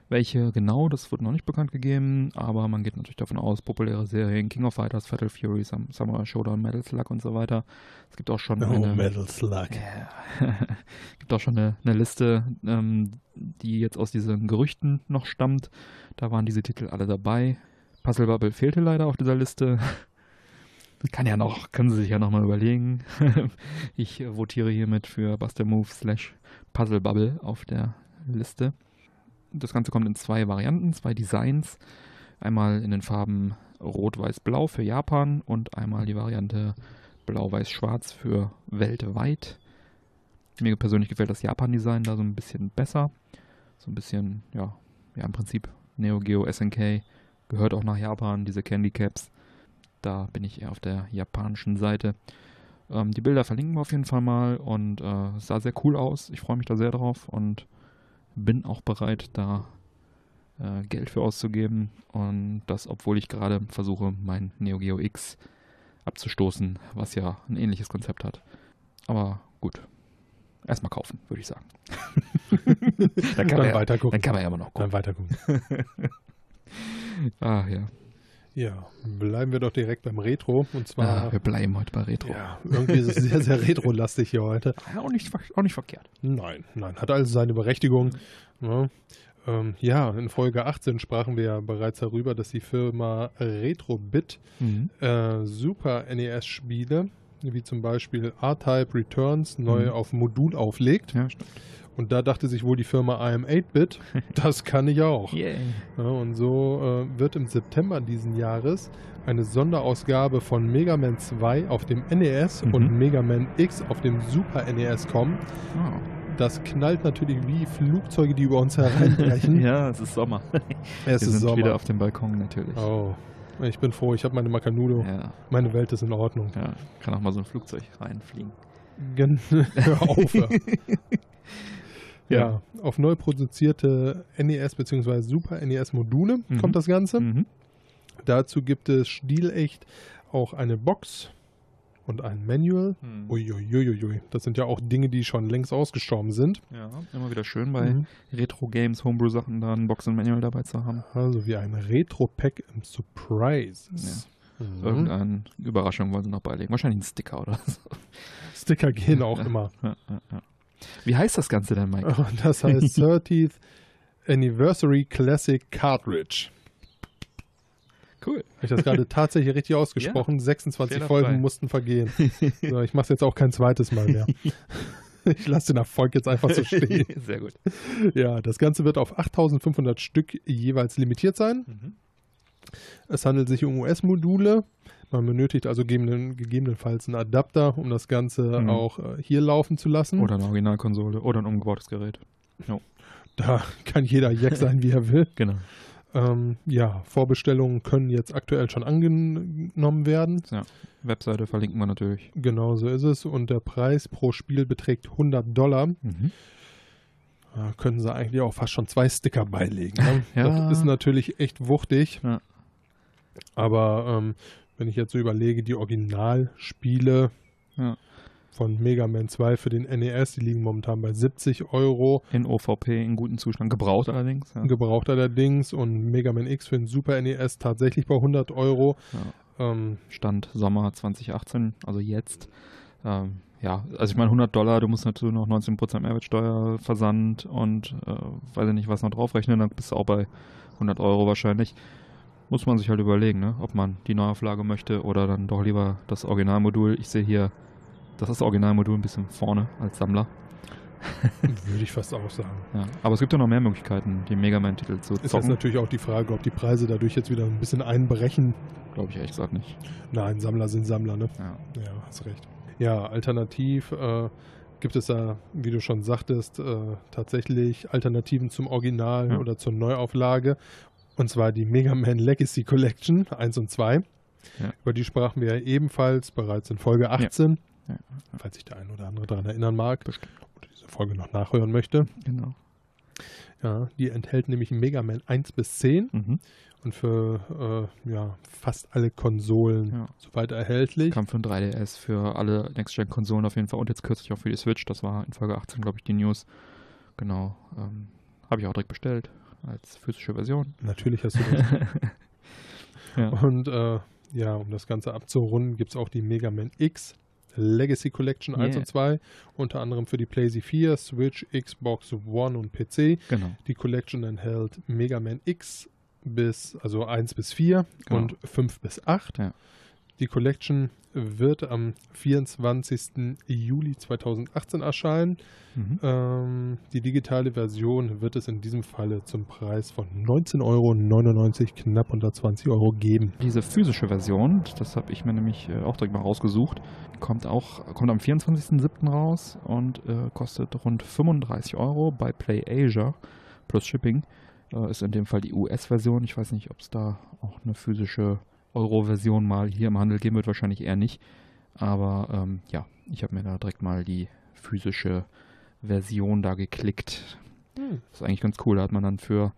Welche genau, das wird noch nicht bekannt gegeben, aber man geht natürlich davon aus, populäre Serien, King of Fighters, Fatal Fury, Samurai Showdown, Metal Slug und so weiter. Es gibt auch schon oh, eine, Metal Slug. Yeah. gibt auch schon eine, eine Liste, ähm, die jetzt aus diesen Gerüchten noch stammt. Da waren diese Titel alle dabei. Puzzle Bubble fehlte leider auf dieser Liste. Kann ja noch, können Sie sich ja nochmal überlegen. ich votiere hiermit für Buster Move slash Puzzle Bubble auf der Liste. Das Ganze kommt in zwei Varianten, zwei Designs. Einmal in den Farben Rot, Weiß, Blau für Japan und einmal die Variante Blau, Weiß, Schwarz für weltweit. Mir persönlich gefällt das Japan-Design da so ein bisschen besser. So ein bisschen, ja, ja, im Prinzip Neo Geo SNK gehört auch nach Japan, diese Candy Caps. Da bin ich eher auf der japanischen Seite. Ähm, die Bilder verlinken wir auf jeden Fall mal und äh, es sah sehr cool aus. Ich freue mich da sehr drauf und bin auch bereit, da äh, Geld für auszugeben. Und das, obwohl ich gerade versuche, mein Neo Geo X abzustoßen, was ja ein ähnliches Konzept hat. Aber gut. Erstmal kaufen, würde ich sagen. dann, kann dann, weiter gucken. dann kann man ja immer noch gucken. Dann weiter gucken. ah, ja. Ja, bleiben wir doch direkt beim Retro. Und zwar. Ja, wir bleiben heute bei Retro. Ja, irgendwie ist es sehr, sehr retro-lastig hier heute. Ja, auch, nicht, auch nicht verkehrt. Nein, nein, hat also seine Berechtigung. Ja, ähm, ja, in Folge 18 sprachen wir ja bereits darüber, dass die Firma Retrobit mhm. äh, Super NES-Spiele, wie zum Beispiel R-Type Returns, neu mhm. auf Modul auflegt. Ja, stimmt. Und da dachte sich wohl die Firma IM8-Bit, das kann ich auch. Yeah. Ja, und so äh, wird im September diesen Jahres eine Sonderausgabe von Mega Man 2 auf dem NES Mhm. und Mega Man X auf dem Super NES kommen. Oh. Das knallt natürlich wie Flugzeuge, die über uns hereinbrechen. ja, es ist Sommer. es Wir ist sind Sommer. wieder auf dem Balkon natürlich. oh, ich bin froh, ich habe meine Macanudo. Ja, Meine Welt ist in Ordnung. ja, kann auch mal so ein Flugzeug reinfliegen. Gen Hör auf. Ja, auf neu produzierte NES bzw. Super NES Module Mhm. kommt das Ganze. Mhm. Dazu gibt es stilecht auch eine Box und ein Manual. Mhm. Uiuiuiui, das sind ja auch Dinge, die schon längst ausgestorben sind. Ja, immer wieder schön bei Mhm. Retro-Games, Homebrew-Sachen da ein Box und Manual dabei zu haben. Also wie ein Retro-Pack im Surprise. Mhm. Irgendeine Überraschung wollen sie noch beilegen. Wahrscheinlich ein Sticker oder so. Sticker gehen auch immer. Ja, ja, ja. Wie heißt das Ganze denn, Mike? Und das heißt 30th Anniversary Classic Cartridge. Cool. Habe ich das gerade tatsächlich richtig ausgesprochen? 26 Fehlerfrei. Folgen mussten vergehen. So, ich mache es jetzt auch kein zweites Mal mehr. Ich lasse den Erfolg jetzt einfach so stehen. Sehr gut. Ja, das Ganze wird auf 8500 Stück jeweils limitiert sein. Mhm. Es handelt sich um US-Module. Man benötigt also gegeben- gegebenenfalls einen Adapter, um das Ganze Mhm. auch äh, hier laufen zu lassen. Oder eine Originalkonsole oder ein umgebautes Gerät. Da kann jeder Jack sein, wie er will. Genau. Ähm, ja, Vorbestellungen können jetzt aktuell schon angenommen werden. Webseite verlinken wir natürlich. Genau so ist es. Und der Preis pro Spiel beträgt 100 Dollar. Mhm. Da können sie eigentlich auch fast schon zwei Sticker beilegen. Ne? Ja. Das ist natürlich echt wuchtig. Ja. Aber ähm, wenn ich jetzt so überlege, die Originalspiele Ja. von Mega Man 2 für den NES, die liegen momentan bei 70 Euro. In OVP in gutem Zustand. Gebraucht allerdings. Ja. Gebraucht allerdings und Mega Man X für den Super NES tatsächlich bei 100 Euro. Ja. Ähm, Stand Sommer 2018, also jetzt. Ähm, ja, also ich meine 100 Dollar, du musst natürlich noch 19% Mehrwertsteuer, Versand und äh, weiß ich nicht, was noch draufrechnen, dann bist du auch bei 100 Euro wahrscheinlich. Muss man sich halt überlegen, ne? ob man die Neuauflage möchte oder dann doch lieber das Originalmodul. Ich sehe hier, das ist das Originalmodul ein bisschen vorne als Sammler. würde ich fast auch sagen. Ja. Aber es gibt ja noch mehr Möglichkeiten, die Mega Man-Titel zu Ist jetzt zocken. natürlich auch die Frage, ob die Preise dadurch jetzt wieder ein bisschen einbrechen. Glaube ich ehrlich gesagt nicht. Nein, Sammler sind Sammler, ne? Ja. Ja, hast recht. Ja, alternativ äh, gibt es da, wie du schon sagtest, äh, tatsächlich Alternativen zum Original Ja. oder zur Neuauflage. Und zwar die Mega Man Legacy Collection 1 und 2. Ja. Über die sprachen wir ja ebenfalls bereits in Folge 18. Ja. Falls sich der ein oder andere daran erinnern mag Bestimmt. oder diese Folge noch nachhören möchte. Genau. Ja, die enthält nämlich Mega Man 1 bis 10 Mhm. und für äh, ja, fast alle Konsolen Ja. soweit erhältlich. Kam für ein 3DS, für alle Next-Gen-Konsolen auf jeden Fall und jetzt kürzlich auch für die Switch. Das war in Folge 18, glaube ich, die News. Genau. Ähm, Habe ich auch direkt bestellt als physische Version. Natürlich hast du das. Ja. Und äh, ja, um das Ganze abzurunden, gibt es auch die Mega Man X Legacy Collection 1 Yeah. und 2, unter anderem für die PlayStation 4, Switch, Xbox One und PC. Genau. Die Collection enthält Mega Man X bis, also 1 bis 4 Genau. und 5 bis 8. Ja. Die Collection wird am 24. Juli 2018 erscheinen. Mhm. Ähm, die digitale Version wird es in diesem Falle zum Preis von 19,99 Euro, knapp unter 20 Euro geben. Diese physische Version, das habe ich mir nämlich äh, auch direkt mal rausgesucht, kommt auch kommt am 24.07. raus und äh, kostet rund 35 Euro bei Play Asia plus Shipping. Äh, ist in dem Fall die US-Version. Ich weiß nicht, ob es da auch eine physische Euro-Version mal hier im Handel geben wird, wahrscheinlich eher nicht. Aber ähm, ja, ich habe mir da direkt mal die physische Version da geklickt. Das ist eigentlich ganz cool. Da hat man dann für,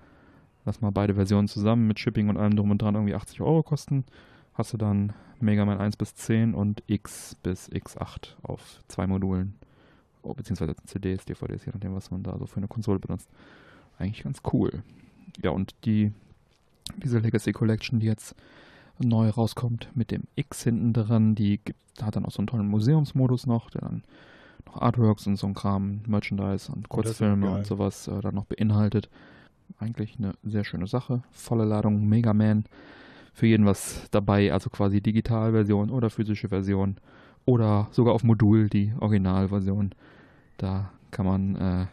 lass mal beide Versionen zusammen mit Shipping und allem drum und dran irgendwie 80 Euro kosten. Hast du dann Mega Man 1 bis 10 und X bis X8 auf zwei Modulen. Oh, beziehungsweise CDs, DVDs, je nachdem, was man da so für eine Konsole benutzt. Eigentlich ganz cool. Ja, und die, diese Legacy Collection, die jetzt neu rauskommt mit dem X hinten dran, die gibt, hat dann auch so einen tollen Museumsmodus noch, der dann noch Artworks und so ein Kram, Merchandise und Oh, Kurzfilme geil. und sowas äh, dann noch beinhaltet. Eigentlich eine sehr schöne Sache. Volle Ladung Mega Man. Für jeden was dabei, also quasi Digitalversion oder physische Version. Oder sogar auf Modul die Originalversion. Da kann man äh,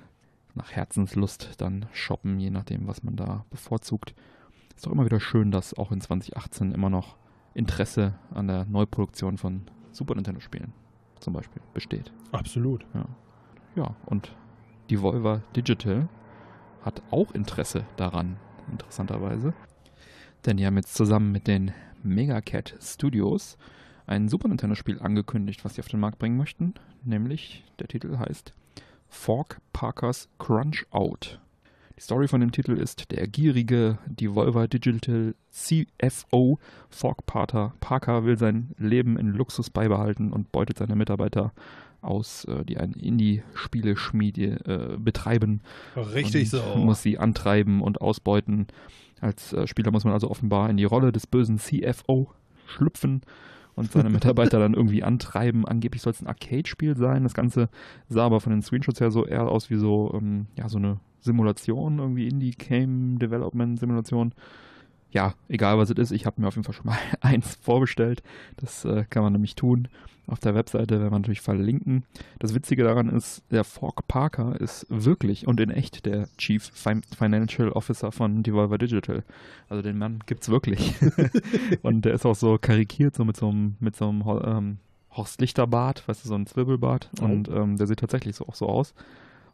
nach Herzenslust dann shoppen, je nachdem, was man da bevorzugt. Ist doch immer wieder schön, dass auch in 2018 immer noch Interesse an der Neuproduktion von Super Nintendo-Spielen zum Beispiel besteht. Absolut. Ja, ja und Devolver Digital hat auch Interesse daran, interessanterweise. Denn die haben jetzt zusammen mit den Megacat Studios ein Super Nintendo-Spiel angekündigt, was sie auf den Markt bringen möchten. Nämlich, der Titel heißt Fork Parkers Crunch Out. Die Story von dem Titel ist, der gierige Devolver Digital CFO Fork Parker will sein Leben in Luxus beibehalten und beutet seine Mitarbeiter aus, äh, die ein Indie-Spieleschmiede äh, betreiben. Richtig so. Muss sie antreiben und ausbeuten. Als äh, Spieler muss man also offenbar in die Rolle des bösen CFO schlüpfen und seine Mitarbeiter dann irgendwie antreiben. Angeblich soll es ein Arcade-Spiel sein. Das Ganze sah aber von den Screenshots her so eher aus wie so, ähm, ja, so eine Simulation, irgendwie Indie-Game-Development-Simulation. Ja, egal was es ist, ich habe mir auf jeden Fall schon mal eins vorbestellt. Das äh, kann man nämlich tun auf der Webseite, werden wir natürlich verlinken. Das Witzige daran ist, der Fork Parker ist wirklich und in echt der Chief Financial Officer von Devolver Digital. Also den Mann gibt's wirklich. und der ist auch so karikiert, so mit so einem, mit so einem ähm, Horst Lichterbart, weißt du, so ein Zwirbelbart. Oh. Und ähm, der sieht tatsächlich so auch so aus.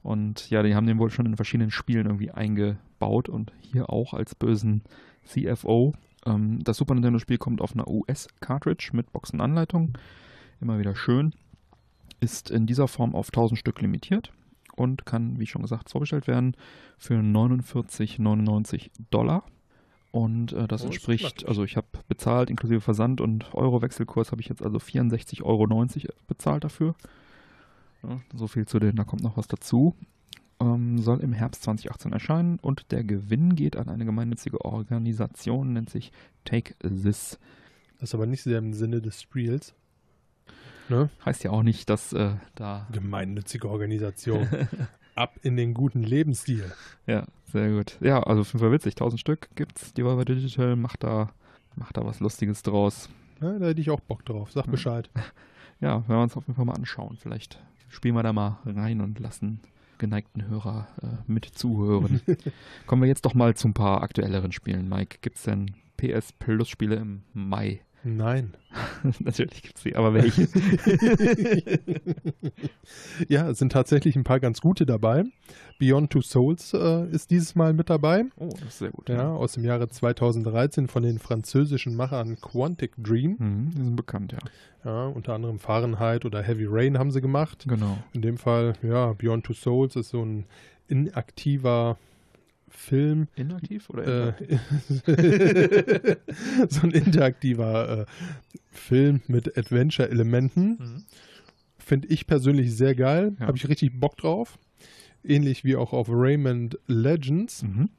Und ja, die haben den wohl schon in verschiedenen Spielen irgendwie eingebaut und hier auch als bösen CFO. Ähm, das Super Nintendo-Spiel kommt auf einer US-Cartridge mit Boxenanleitung immer wieder schön, ist in dieser Form auf 1000 Stück limitiert und kann, wie schon gesagt, vorbestellt werden für 49,99 Dollar. Und äh, das oh, entspricht, also ich habe bezahlt, inklusive Versand und Euro-Wechselkurs habe ich jetzt also 64,90 Euro bezahlt dafür. Ja, so viel zu den, da kommt noch was dazu. Ähm, soll im Herbst 2018 erscheinen und der Gewinn geht an eine gemeinnützige Organisation, nennt sich Take This. Das ist aber nicht sehr im Sinne des Spiels. Ne? Heißt ja auch nicht, dass äh, da. Gemeinnützige Organisation. Ab in den guten Lebensstil. Ja, sehr gut. Ja, also auf jeden Fall witzig. 1000 Stück gibt's. Devolver Digital macht da, macht da was Lustiges draus. Ja, da hätte ich auch Bock drauf. Sag Bescheid. Ja, werden wir uns auf jeden Fall mal anschauen. Vielleicht spielen wir da mal rein und lassen geneigten Hörer äh, mit zuhören. Kommen wir jetzt doch mal zu ein paar aktuelleren Spielen. Mike, gibt es denn PS Plus Spiele im Mai? Nein. Natürlich gibt es sie, aber welche? ja, es sind tatsächlich ein paar ganz gute dabei. Beyond Two Souls äh, ist dieses Mal mit dabei. Oh, das ist sehr gut. Ja, ja, aus dem Jahre 2013 von den französischen Machern Quantic Dream. Mhm, die sind bekannt, ja. Ja, unter anderem Fahrenheit oder Heavy Rain haben sie gemacht. Genau. In dem Fall, ja, Beyond Two Souls ist so ein inaktiver Film. Inaktiv oder äh, so ein interaktiver äh, Film mit Adventure-Elementen. Mhm. Finde ich persönlich sehr geil. Ja. Habe ich richtig Bock drauf. Ähnlich wie auch auf Raymond Legends mhm.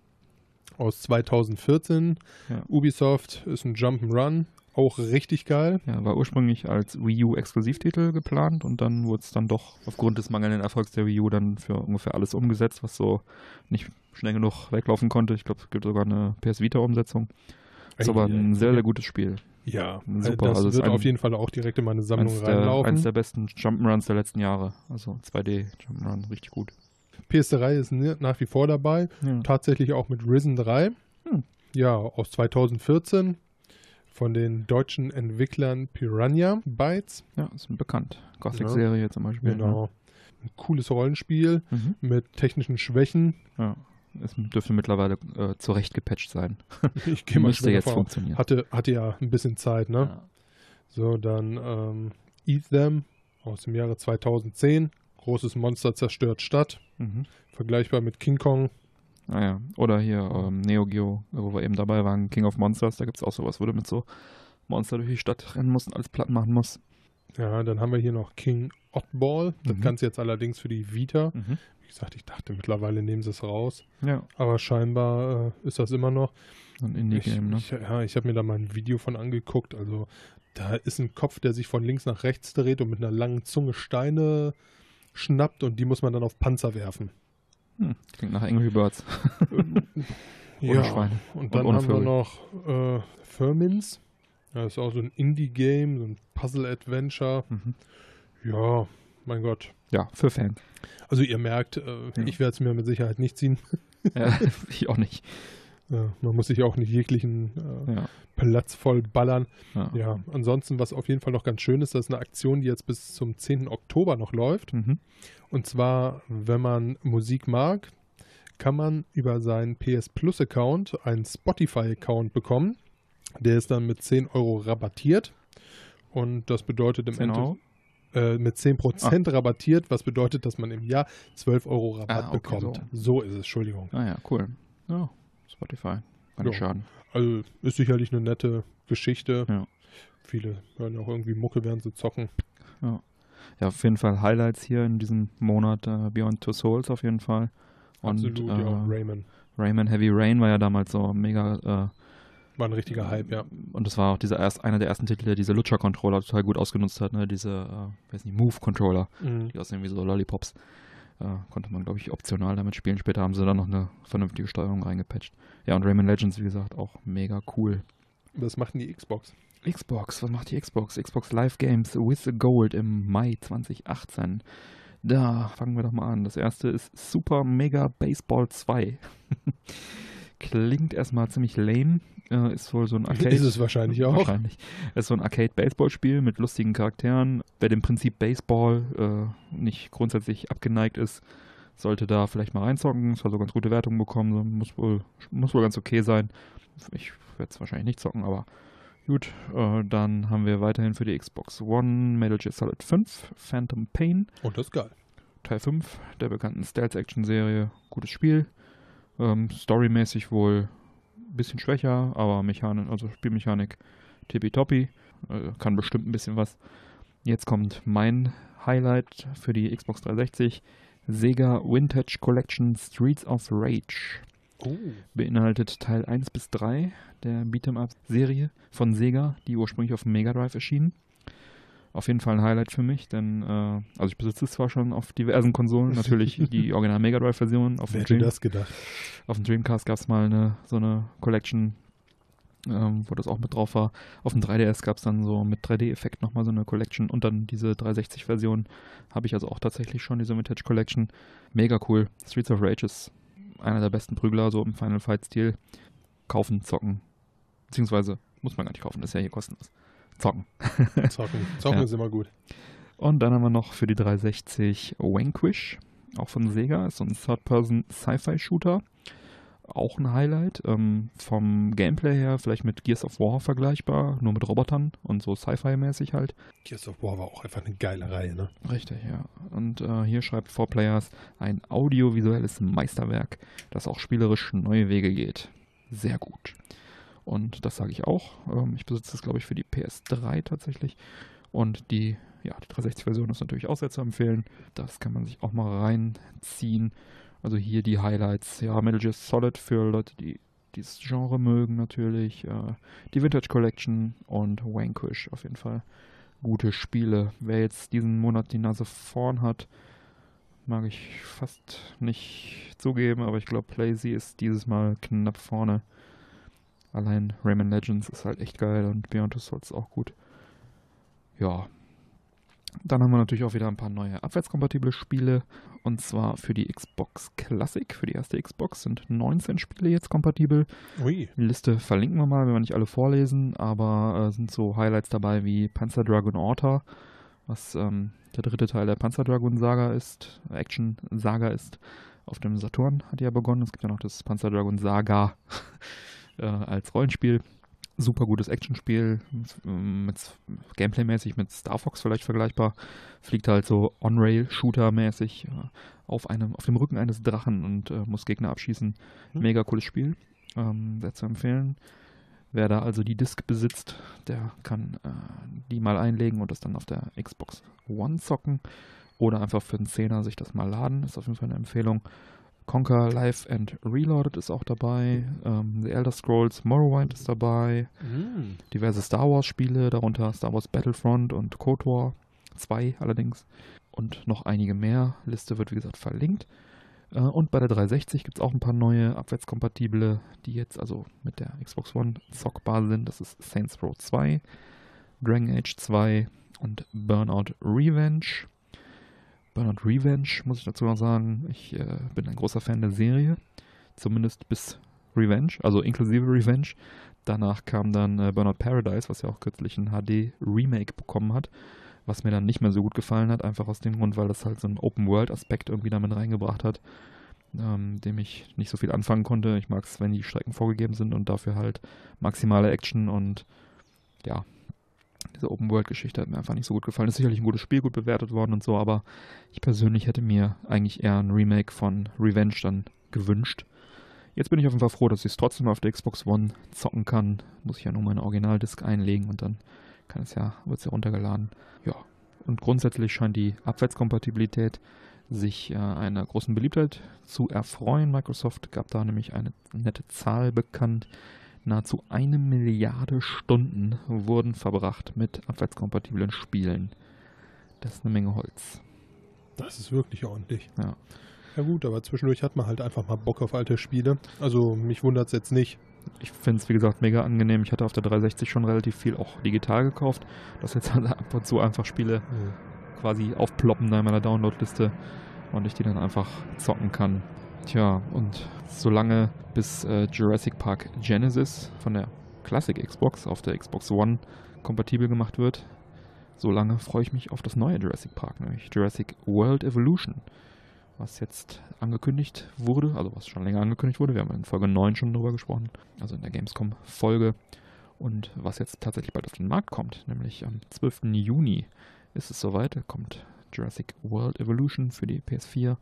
aus 2014. Ja. Ubisoft ist ein Jump'n'Run. Auch richtig geil. Ja, war ursprünglich als Wii U Exklusivtitel geplant und dann wurde es dann doch aufgrund des mangelnden Erfolgs der Wii U dann für ungefähr alles umgesetzt, was so nicht schnell genug weglaufen konnte. Ich glaube, es gibt sogar eine PS Vita Umsetzung. Ist aber ein sehr, sehr gutes Spiel. Ja, super. Das also wird auf jeden Fall auch direkt in meine Sammlung eins reinlaufen. Der, eins der besten Jump'n'Runs der letzten Jahre. Also 2D Jump'n'Run, richtig gut. PS3 ist nach wie vor dabei. Ja. Tatsächlich auch mit Risen 3. Hm. Ja, aus 2014 von den deutschen Entwicklern Piranha Bytes. Ja, ist bekannt. Gothic-Serie ja. zum Beispiel. Genau. Ne? Ein cooles Rollenspiel mhm. mit technischen Schwächen. Ja. Es dürfte mittlerweile äh, zurecht gepatcht sein. Ich gehe mal Müsste jetzt funktionieren. Hatte, hatte ja ein bisschen Zeit, ne? Ja. So, dann ähm, Eat Them aus dem Jahre 2010. Großes Monster zerstört Stadt. Mhm. Vergleichbar mit King Kong. Ah ja. Oder hier ähm, Neo Geo, wo wir eben dabei waren, King of Monsters, da gibt es auch sowas, wo du mit so Monster durch die Stadt rennen musst und alles platt machen musst. Ja, dann haben wir hier noch King Oddball. Das mhm. Ganze jetzt allerdings für die Vita. Mhm. Wie gesagt, ich dachte mittlerweile nehmen sie es raus. Ja. Aber scheinbar äh, ist das immer noch. Ein Indie-Game, ne? Ich, ja, ich habe mir da mal ein Video von angeguckt. Also da ist ein Kopf, der sich von links nach rechts dreht und mit einer langen Zunge Steine schnappt und die muss man dann auf Panzer werfen. Hm, klingt nach Angry Birds. ja, Schweine. und dann und haben wir noch äh, Das ist auch so ein Indie-Game, so ein Puzzle-Adventure. Mhm. Ja, mein Gott. Ja, für Fans. Also ihr merkt, äh, ja. ich werde es mir mit Sicherheit nicht ziehen. Ja, ich auch nicht. Ja, man muss sich auch nicht jeglichen äh, ja. Platz voll ballern. Ja. ja. ansonsten, was auf jeden Fall noch ganz schön ist, das ist eine Aktion, die jetzt bis zum 10. Oktober noch läuft. Mhm. Und zwar, wenn man Musik mag, kann man über seinen PS Plus Account einen Spotify Account bekommen. Der ist dann mit 10 Euro rabattiert. Und das bedeutet im Endeffekt äh, mit 10% ah. rabattiert, was bedeutet, dass man im Jahr 12 Euro Rabatt ah, okay, bekommt. So. so. ist es, Entschuldigung. Ah ja, cool. Ja, Spotify. Kann nicht schaden. Also ist sicherlich eine nette Geschichte. Ja. Viele hören auch irgendwie Mucke, während sie zocken. Ja. Ja, auf jeden Fall Highlights hier in diesem Monat. Uh, Beyond Two Souls auf jeden Fall. Und, Absolut, äh, ja, Rayman. Rayman Heavy Rain war ja damals so mega. Äh, war ein richtiger Hype, ja. Und das war auch dieser erst, einer der ersten Titel, der diese Lutscher-Controller total gut ausgenutzt hat, ne? Diese, äh, weiß nicht, Move-Controller, mhm. die aussehen wie so Lollipops. Äh, konnte man, glaube ich, optional damit spielen. Später haben sie dann noch eine vernünftige Steuerung reingepatcht. Ja, und Rayman Legends, wie gesagt, auch mega cool. Was macht denn die Xbox? Xbox, was macht die Xbox? Xbox Live Games with Gold im Mai 2018. Da fangen wir doch mal an. Das erste ist Super Mega Baseball 2. Klingt erstmal ziemlich lame. Äh, ist wohl so ein Arcade. Ist es wahrscheinlich auch. Wahrscheinlich. Ist so ein Arcade-Baseball-Spiel mit lustigen Charakteren. Wer dem Prinzip Baseball äh, nicht grundsätzlich abgeneigt ist, sollte da vielleicht mal reinzocken. Es soll so ganz gute Wertungen bekommen. Muss wohl, muss wohl ganz okay sein. Ich werde es wahrscheinlich nicht zocken, aber gut. Äh, dann haben wir weiterhin für die Xbox One Metal Gear Solid 5 Phantom Pain. Und das ist geil. Teil 5 der bekannten Stealth-Action-Serie. Gutes Spiel. Ähm, storymäßig wohl ein bisschen schwächer, aber Mechanik, also Spielmechanik tippitoppi. Äh, kann bestimmt ein bisschen was. Jetzt kommt mein Highlight für die Xbox 360. Sega Vintage Collection Streets of Rage. Oh. Beinhaltet Teil 1 bis 3 der Beat'em Up Serie von Sega, die ursprünglich auf dem Mega Drive erschienen auf jeden Fall ein Highlight für mich, denn äh, also ich besitze es zwar schon auf diversen Konsolen, natürlich die Original Mega Drive Version. Auf Wer hätte das gedacht? Auf dem Dreamcast gab es mal eine so eine Collection, ähm, wo das auch mit drauf war. Auf dem 3DS gab es dann so mit 3D-Effekt nochmal so eine Collection und dann diese 360-Version habe ich also auch tatsächlich schon, diese Vintage Collection. Mega cool. Streets of Rage ist einer der besten Prügler, so im Final Fight-Stil. Kaufen, zocken. Beziehungsweise muss man gar nicht kaufen, das ist ja hier kostenlos. Zocken. Zocken. Zocken ja. ist immer gut. Und dann haben wir noch für die 360 Vanquish, auch von Sega, ist so ein Third-Person-Sci-Fi-Shooter. Auch ein Highlight. Ähm, vom Gameplay her vielleicht mit Gears of War vergleichbar, nur mit Robotern und so Sci-Fi-mäßig halt. Gears of War war auch einfach eine geile Reihe, ne? Richtig, ja. Und äh, hier schreibt 4Players ein audiovisuelles Meisterwerk, das auch spielerisch neue Wege geht. Sehr gut. Und das sage ich auch. Ähm, ich besitze das, glaube ich, für die PS3 tatsächlich. Und die, ja, die 360-Version ist natürlich auch sehr zu empfehlen. Das kann man sich auch mal reinziehen. Also hier die Highlights. Ja, Metal Gear Solid für Leute, die dieses Genre mögen natürlich. Äh, die Vintage Collection und Vanquish auf jeden Fall. Gute Spiele. Wer jetzt diesen Monat die Nase vorn hat, mag ich fast nicht zugeben, aber ich glaube, Lazy ist dieses Mal knapp vorne. Allein Rayman Legends ist halt echt geil und Beyond Two Souls auch gut. Ja. Dann haben wir natürlich auch wieder ein paar neue abwärtskompatible Spiele. Und zwar für die Xbox Classic, für die erste Xbox sind 19 Spiele jetzt kompatibel. Ui. Die Liste verlinken wir mal, wenn wir nicht alle vorlesen, aber äh, sind so Highlights dabei wie Panzer Dragon Orta, was ähm, der dritte Teil der Panzer Dragon Saga ist, Action Saga ist. Auf dem Saturn hat ja begonnen. Es gibt ja noch das Panzer Dragon Saga. äh, als Rollenspiel. Super gutes Actionspiel, mit, Gameplay-mäßig mit Star Fox vielleicht vergleichbar. Fliegt halt so On-Rail-Shooter-mäßig äh, auf, auf dem Rücken eines Drachen und äh, muss Gegner abschießen. Hm. Mega cooles Spiel. Ähm, sehr zu empfehlen. Wer da also die Disc besitzt, der kann äh, die mal einlegen und das dann auf der Xbox One zocken. Oder einfach für einen Zehner sich das mal laden. Ist auf jeden Fall eine Empfehlung. Conquer Live and Reloaded ist auch dabei. Ähm, The Elder Scrolls Morrowind ist dabei. Mm. Diverse Star Wars Spiele, darunter Star Wars Battlefront und Code War 2 allerdings. Und noch einige mehr. Liste wird wie gesagt verlinkt. Äh, und bei der 360 gibt es auch ein paar neue abwärtskompatible, die jetzt also mit der Xbox One zockbar sind. Das ist Saints Row 2, Dragon Age 2 und Burnout Revenge. Burnout Revenge, muss ich dazu noch sagen. Ich äh, bin ein großer Fan der Serie, zumindest bis Revenge, also inklusive Revenge. Danach kam dann äh, Burnout Paradise, was ja auch kürzlich ein HD-Remake bekommen hat, was mir dann nicht mehr so gut gefallen hat, einfach aus dem Grund, weil das halt so einen Open-World-Aspekt irgendwie damit reingebracht hat, ähm, dem ich nicht so viel anfangen konnte. Ich mag es, wenn die Strecken vorgegeben sind und dafür halt maximale Action und ja, diese Open-World-Geschichte hat mir einfach nicht so gut gefallen. Ist sicherlich ein gutes Spiel, gut bewertet worden und so, aber ich persönlich hätte mir eigentlich eher ein Remake von Revenge dann gewünscht. Jetzt bin ich auf jeden Fall froh, dass ich es trotzdem auf der Xbox One zocken kann. Muss ich ja nur meine Originaldisk einlegen und dann kann es ja, wird es ja runtergeladen. Ja. Und grundsätzlich scheint die Abwärtskompatibilität sich äh, einer großen Beliebtheit zu erfreuen. Microsoft gab da nämlich eine nette Zahl bekannt. Nahezu eine Milliarde Stunden wurden verbracht mit abwärtskompatiblen Spielen. Das ist eine Menge Holz. Das ist wirklich ordentlich. Ja. Ja gut, aber zwischendurch hat man halt einfach mal Bock auf alte Spiele. Also mich wundert es jetzt nicht. Ich finde es, wie gesagt, mega angenehm. Ich hatte auf der 360 schon relativ viel auch digital gekauft, dass jetzt halt ab und zu einfach Spiele mhm. quasi aufploppen da in meiner Downloadliste und ich die dann einfach zocken kann. Tja, und solange bis äh, Jurassic Park Genesis von der Classic Xbox auf der Xbox One kompatibel gemacht wird, solange freue ich mich auf das neue Jurassic Park, nämlich Jurassic World Evolution was jetzt angekündigt wurde, also was schon länger angekündigt wurde. Wir haben in Folge 9 schon drüber gesprochen, also in der Gamescom-Folge. Und was jetzt tatsächlich bald auf den Markt kommt, nämlich am 12. Juni ist es soweit, da kommt Jurassic World Evolution für die PS4,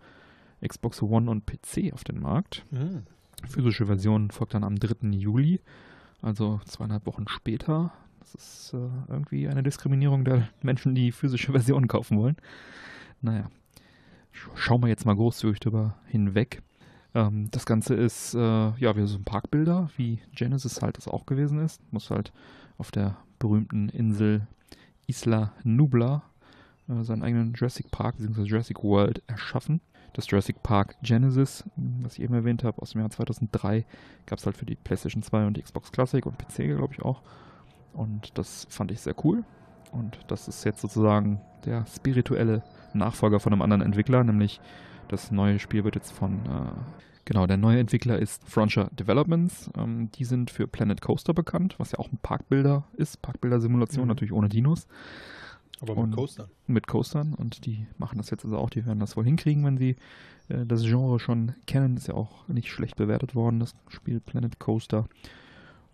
Xbox One und PC auf den Markt. Mhm. Physische Version folgt dann am 3. Juli, also zweieinhalb Wochen später. Das ist äh, irgendwie eine Diskriminierung der Menschen, die physische Versionen kaufen wollen. Naja, schauen wir jetzt mal großzügig drüber hinweg. Ähm, das Ganze ist, äh, ja, wie so ein Parkbilder, wie Genesis halt das auch gewesen ist. Muss halt auf der berühmten Insel Isla Nubla äh, seinen eigenen Jurassic Park bzw. Jurassic World erschaffen. Das Jurassic Park Genesis, was ich eben erwähnt habe, aus dem Jahr 2003, gab es halt für die PlayStation 2 und die Xbox Classic und PC, glaube ich auch. Und das fand ich sehr cool. Und das ist jetzt sozusagen der spirituelle Nachfolger von einem anderen Entwickler, nämlich das neue Spiel wird jetzt von, äh, genau, der neue Entwickler ist Frontier Developments. Ähm, die sind für Planet Coaster bekannt, was ja auch ein Parkbilder ist, Parkbilder-Simulation, mhm. natürlich ohne Dinos. Aber mit und Coastern. Mit Coastern und die machen das jetzt also auch, die werden das wohl hinkriegen, wenn sie äh, das Genre schon kennen. Ist ja auch nicht schlecht bewertet worden, das Spiel Planet Coaster.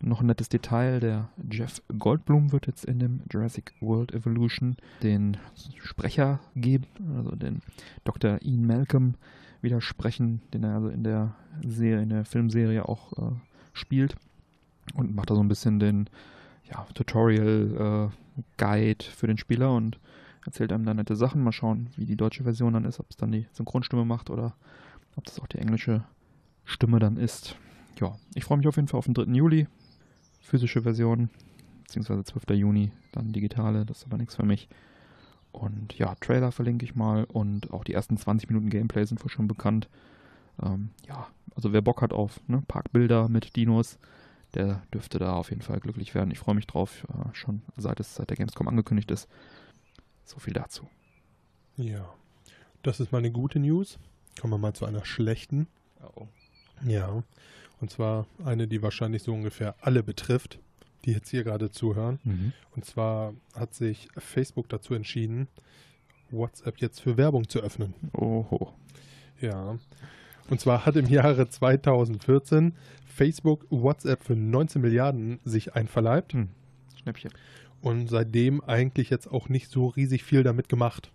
Noch ein nettes Detail, der Jeff Goldblum wird jetzt in dem Jurassic World Evolution den Sprecher geben, also den Dr. Ian Malcolm widersprechen, den er also in der Serie, in der Filmserie auch äh, spielt und macht da so ein bisschen den ja, Tutorial äh, Guide für den Spieler und erzählt einem da nette Sachen. Mal schauen, wie die deutsche Version dann ist, ob es dann die Synchronstimme macht oder ob das auch die englische Stimme dann ist. Ja, ich freue mich auf jeden Fall auf den 3. Juli physische Version, beziehungsweise 12. Juni, dann digitale, das ist aber nichts für mich. Und ja, Trailer verlinke ich mal und auch die ersten 20 Minuten Gameplay sind wohl schon bekannt. Ähm, ja, also wer Bock hat auf ne, Parkbilder mit Dinos, der dürfte da auf jeden Fall glücklich werden. Ich freue mich drauf, äh, schon seit es seit der Gamescom angekündigt ist. So viel dazu. Ja, das ist mal eine gute News. Kommen wir mal zu einer schlechten. Oh. Ja, und zwar eine, die wahrscheinlich so ungefähr alle betrifft, die jetzt hier gerade zuhören. Mhm. Und zwar hat sich Facebook dazu entschieden, WhatsApp jetzt für Werbung zu öffnen. Oho. Ja. Und zwar hat im Jahre 2014 Facebook WhatsApp für 19 Milliarden sich einverleibt. Hm. Schnäppchen. Und seitdem eigentlich jetzt auch nicht so riesig viel damit gemacht.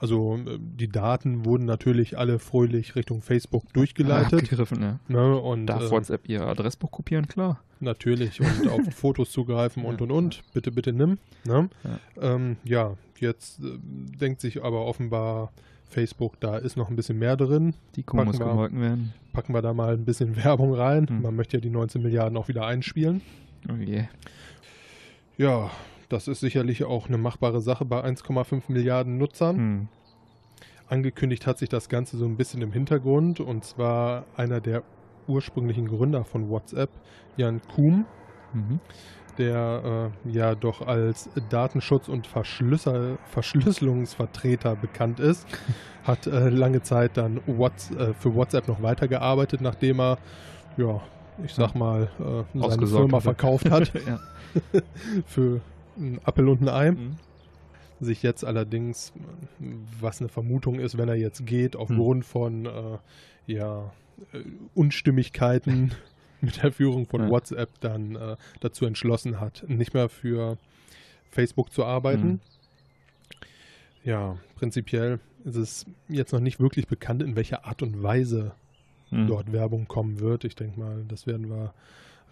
Also äh, die Daten wurden natürlich alle fröhlich Richtung Facebook durchgeleitet. Abgegriffen, ja. Ne, und, Darf äh, WhatsApp ihr Adressbuch kopieren, klar. Natürlich und auf Fotos zugreifen und und und. Bitte, bitte nimm. Ne? Ja. Ähm, ja, jetzt äh, denkt sich aber offenbar Facebook, da ist noch ein bisschen mehr drin. Die Kuh muss gemolken werden. Packen wir da mal ein bisschen Werbung rein. Hm. Man möchte ja die 19 Milliarden auch wieder einspielen. Oh je. Ja, das ist sicherlich auch eine machbare Sache bei 1,5 Milliarden Nutzern. Hm. Angekündigt hat sich das Ganze so ein bisschen im Hintergrund und zwar einer der ursprünglichen Gründer von WhatsApp, Jan Kuhn. Mhm. Der äh, ja doch als Datenschutz- und Verschlüssel Verschlüsselungsvertreter bekannt ist, hat äh, lange Zeit dann What's, äh, für WhatsApp noch weitergearbeitet, nachdem er, ja, ich sag mal, äh, seine Firma verkauft hat für einen Appel und ein Ei. Mhm. Sich jetzt allerdings, was eine Vermutung ist, wenn er jetzt geht, aufgrund mhm. von äh, ja, äh, Unstimmigkeiten mit der Führung von ja. WhatsApp dann äh, dazu entschlossen hat, nicht mehr für Facebook zu arbeiten. Mhm. Ja, prinzipiell ist es jetzt noch nicht wirklich bekannt, in welcher Art und Weise mhm. dort Werbung kommen wird. Ich denke mal, das werden wir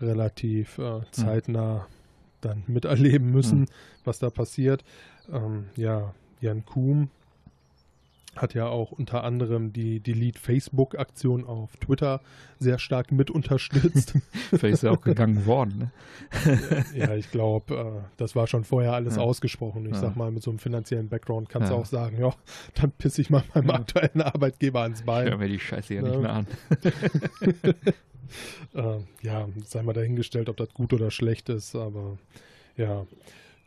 relativ äh, mhm. zeitnah dann miterleben müssen, mhm. was da passiert. Ähm, ja, Jan Kuhn hat ja auch unter anderem die Delete Facebook-Aktion auf Twitter sehr stark mit unterstützt. Vielleicht ist ja auch gegangen worden. Ne? ja, ich glaube, äh, das war schon vorher alles ja. ausgesprochen. Ich ja. sag mal, mit so einem finanziellen Background kannst ja. du auch sagen, ja, dann pisse ich mal meinem aktuellen Arbeitgeber ans Bein. Ich höre mir die Scheiße ja nicht mehr an. äh, ja, sei mal dahingestellt, ob das gut oder schlecht ist, aber ja,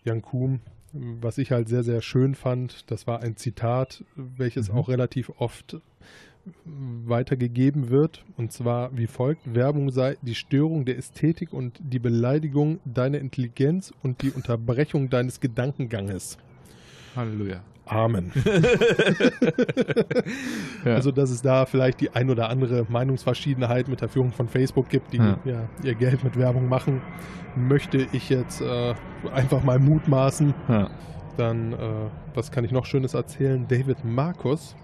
Jan Kuhn was ich halt sehr, sehr schön fand, das war ein Zitat, welches mhm. auch relativ oft weitergegeben wird. Und zwar wie folgt: Werbung sei die Störung der Ästhetik und die Beleidigung deiner Intelligenz und die Unterbrechung deines Gedankenganges. Halleluja. Amen. ja. Also, dass es da vielleicht die ein oder andere Meinungsverschiedenheit mit der Führung von Facebook gibt, die ja. Ja, ihr Geld mit Werbung machen, möchte ich jetzt äh, einfach mal mutmaßen. Dann, äh, was kann ich noch Schönes erzählen? David Markus,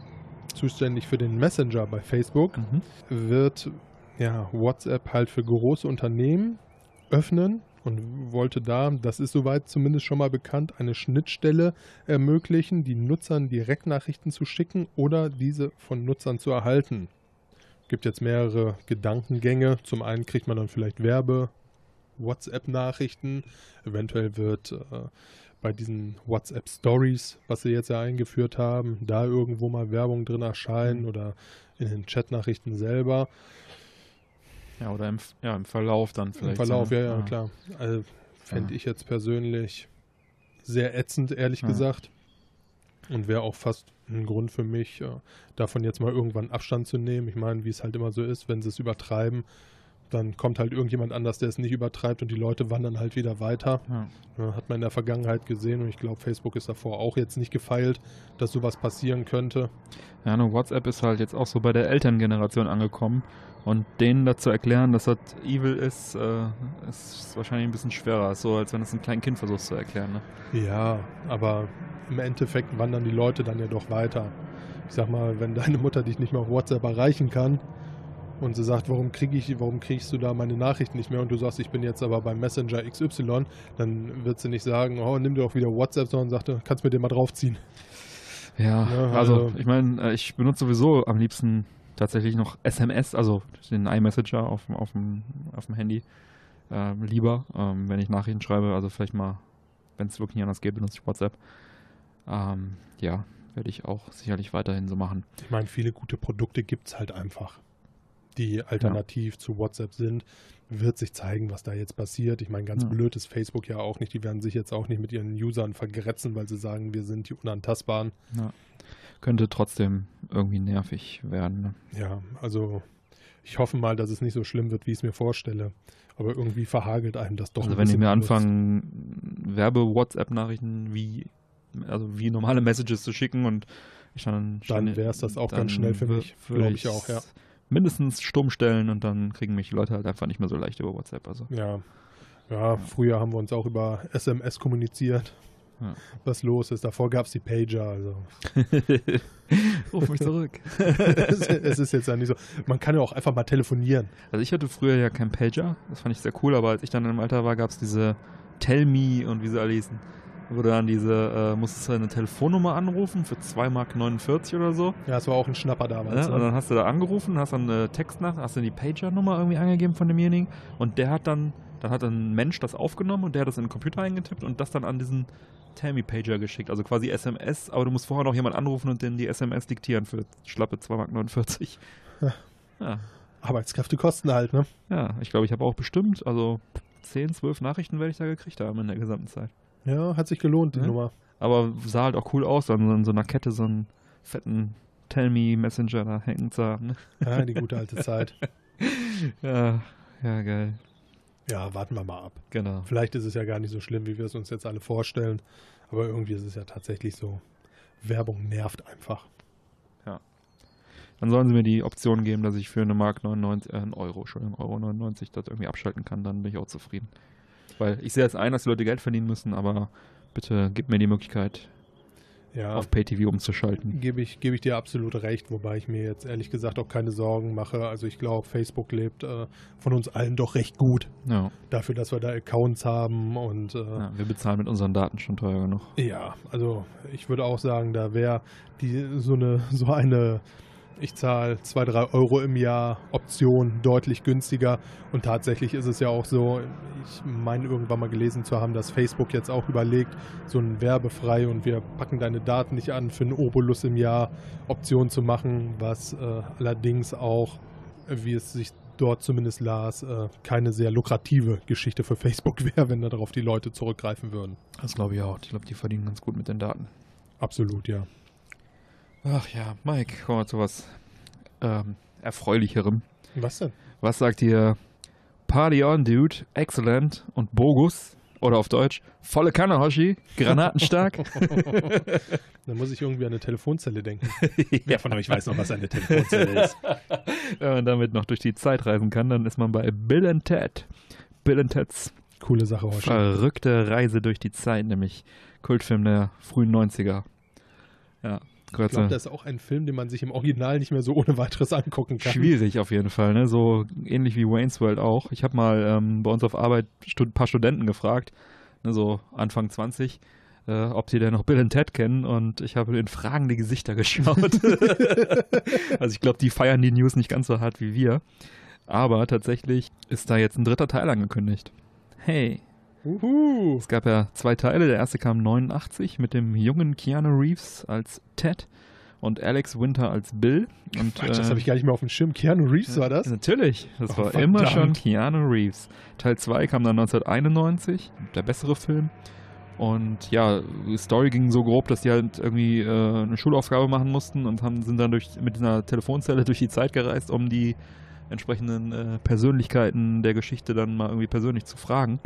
zuständig für den Messenger bei Facebook, mhm. wird ja, WhatsApp halt für große Unternehmen öffnen und wollte da, das ist soweit zumindest schon mal bekannt, eine Schnittstelle ermöglichen, die Nutzern Direktnachrichten zu schicken oder diese von Nutzern zu erhalten. Es gibt jetzt mehrere Gedankengänge. Zum einen kriegt man dann vielleicht Werbe, WhatsApp-Nachrichten. Eventuell wird äh, bei diesen WhatsApp Stories, was sie jetzt ja eingeführt haben, da irgendwo mal Werbung drin erscheinen oder in den Chatnachrichten selber. Ja, oder im, ja, im Verlauf dann vielleicht. Im Verlauf, ja, ja, ja, klar. Also, Fände ich jetzt persönlich sehr ätzend, ehrlich gesagt. Und wäre auch fast ein Grund für mich, äh, davon jetzt mal irgendwann Abstand zu nehmen. Ich meine, wie es halt immer so ist, wenn sie es übertreiben, dann kommt halt irgendjemand anders, der es nicht übertreibt und die Leute wandern halt wieder weiter. Ja. Hat man in der Vergangenheit gesehen und ich glaube, Facebook ist davor auch jetzt nicht gefeilt, dass sowas passieren könnte. Ja, nur WhatsApp ist halt jetzt auch so bei der Elterngeneration angekommen und denen dazu erklären, dass das evil ist, äh, ist wahrscheinlich ein bisschen schwerer. So, als wenn es ein kleines Kind versucht zu erklären. Ne? Ja, aber im Endeffekt wandern die Leute dann ja doch weiter. Ich sag mal, wenn deine Mutter dich nicht mehr auf WhatsApp erreichen kann und sie sagt, warum kriege ich, warum kriegst du da meine Nachrichten nicht mehr und du sagst, ich bin jetzt aber beim Messenger XY, dann wird sie nicht sagen, oh, nimm dir auch wieder WhatsApp, sondern sagt, kannst mir den mal draufziehen. Ja, ja also, also ich meine, äh, ich benutze sowieso am liebsten tatsächlich noch SMS, also den iMessenger auf, auf, dem, auf dem Handy äh, lieber, ähm, wenn ich Nachrichten schreibe. Also vielleicht mal, wenn es wirklich nicht anders geht, benutze ich WhatsApp. Ähm, ja, werde ich auch sicherlich weiterhin so machen. Ich meine, viele gute Produkte gibt es halt einfach, die alternativ ja. zu WhatsApp sind. Wird sich zeigen, was da jetzt passiert. Ich meine, ganz ja. blöd ist Facebook ja auch nicht. Die werden sich jetzt auch nicht mit ihren Usern vergrätzen, weil sie sagen, wir sind die Unantastbaren. Ja könnte trotzdem irgendwie nervig werden. Ne? Ja, also ich hoffe mal, dass es nicht so schlimm wird, wie ich es mir vorstelle. Aber irgendwie verhagelt einem das doch. Also wenn ich mir anfangen, Werbe-WhatsApp-Nachrichten wie, also wie normale Messages zu schicken und ich dann. Dann wäre es das auch ganz schnell für mich, glaube ich auch, ja. Mindestens stumm stellen und dann kriegen mich die Leute halt einfach nicht mehr so leicht über WhatsApp. Also. Ja. Ja, früher haben wir uns auch über SMS kommuniziert ja. was los ist. Davor gab es die Pager. Also. Ruf mich zurück. es, es, ist jetzt ja nicht so. Man kann ja auch einfach mal telefonieren. Also ich hatte früher ja kein Pager. Das fand ich sehr cool. Aber als ich dann im Alter war, gab es diese Tell Me und wie sie alle hießen. Wo du dann diese, äh, musstest du eine Telefonnummer anrufen für 2,49 Mark oder so. Ja, das war auch ein Schnapper damals. Ja, und dann hast du da angerufen, hast dann eine Text nach, hast dann die Pager-Nummer irgendwie angegeben von demjenigen und der hat dann, dann hat ein Mensch das aufgenommen und der hat das in den Computer eingetippt und das dann an diesen Tammy Pager geschickt, also quasi SMS, aber du musst vorher noch jemand anrufen und dann die SMS diktieren für schlappe 2,49 Mark. Ja. ja. Arbeitskräfte kosten halt, ne? Ja, ich glaube, ich habe auch bestimmt, also 10, 12 Nachrichten werde ich da gekriegt haben in der gesamten Zeit. Ja, hat sich gelohnt, die ja? Nummer. Aber sah halt auch cool aus, an so, so einer Kette so einen fetten Tell Me Messenger da hängen zu haben. Ne? Ja, die gute alte Zeit. ja, ja, geil. Ja, warten wir mal ab. Genau. Vielleicht ist es ja gar nicht so schlimm, wie wir es uns jetzt alle vorstellen. Aber irgendwie ist es ja tatsächlich so. Werbung nervt einfach. Ja. Dann sollen sie mir die Option geben, dass ich für eine Mark 99, äh, einen Euro, Entschuldigung, Euro 99 das irgendwie abschalten kann, dann bin ich auch zufrieden. Weil ich sehe es ein, dass die Leute Geld verdienen müssen, aber bitte gib mir die Möglichkeit, ja, auf Pay-TV umzuschalten. Gebe ich, gebe ich dir absolut recht, wobei ich mir jetzt ehrlich gesagt auch keine Sorgen mache. Also ich glaube, Facebook lebt äh, von uns allen doch recht gut. Ja. Dafür, dass wir da Accounts haben und äh, ja, wir bezahlen mit unseren Daten schon teuer genug. Ja, also ich würde auch sagen, da wäre die so eine so eine ich zahle 2, 3 Euro im Jahr, Option deutlich günstiger. Und tatsächlich ist es ja auch so, ich meine irgendwann mal gelesen zu haben, dass Facebook jetzt auch überlegt, so ein werbefrei und wir packen deine Daten nicht an, für einen Obolus im Jahr Option zu machen, was äh, allerdings auch, wie es sich dort zumindest las, äh, keine sehr lukrative Geschichte für Facebook wäre, wenn darauf die Leute zurückgreifen würden. Das glaube ich auch. Ich glaube, die verdienen ganz gut mit den Daten. Absolut, ja. Ach ja, Mike, kommen wir zu was ähm, Erfreulicherem. Was denn? Was sagt ihr Party on, Dude, Excellent und Bogus? Oder auf Deutsch, volle Kanne, Hoshi, granatenstark. Dann muss ich irgendwie an eine Telefonzelle denken. ja, von euch weiß noch, was eine Telefonzelle ist. Wenn man damit noch durch die Zeit reisen kann, dann ist man bei Bill and Ted. Bill and Ted's Coole Sache, Hoshi. Verrückte Reise durch die Zeit, nämlich Kultfilm der frühen 90er. Ja, ich glaube, das ist auch ein Film, den man sich im Original nicht mehr so ohne weiteres angucken kann. Schwierig auf jeden Fall, ne? So ähnlich wie Wayne's World auch. Ich habe mal ähm, bei uns auf Arbeit ein paar Studenten gefragt, ne, so Anfang 20, äh, ob sie denn noch Bill und Ted kennen und ich habe in fragende Gesichter geschaut. also ich glaube, die feiern die News nicht ganz so hart wie wir. Aber tatsächlich ist da jetzt ein dritter Teil angekündigt. Hey, Uhu. Es gab ja zwei Teile. Der erste kam 89 mit dem jungen Keanu Reeves als Ted und Alex Winter als Bill. Und, Quatsch, das äh, habe ich gar nicht mehr auf dem Schirm. Keanu Reeves war das? Natürlich, das oh, war verdammt. immer schon Keanu Reeves. Teil 2 kam dann 1991, der bessere Film. Und ja, die Story ging so grob, dass die halt irgendwie äh, eine Schulaufgabe machen mussten und haben, sind dann durch, mit einer Telefonzelle durch die Zeit gereist, um die entsprechenden äh, Persönlichkeiten der Geschichte dann mal irgendwie persönlich zu fragen.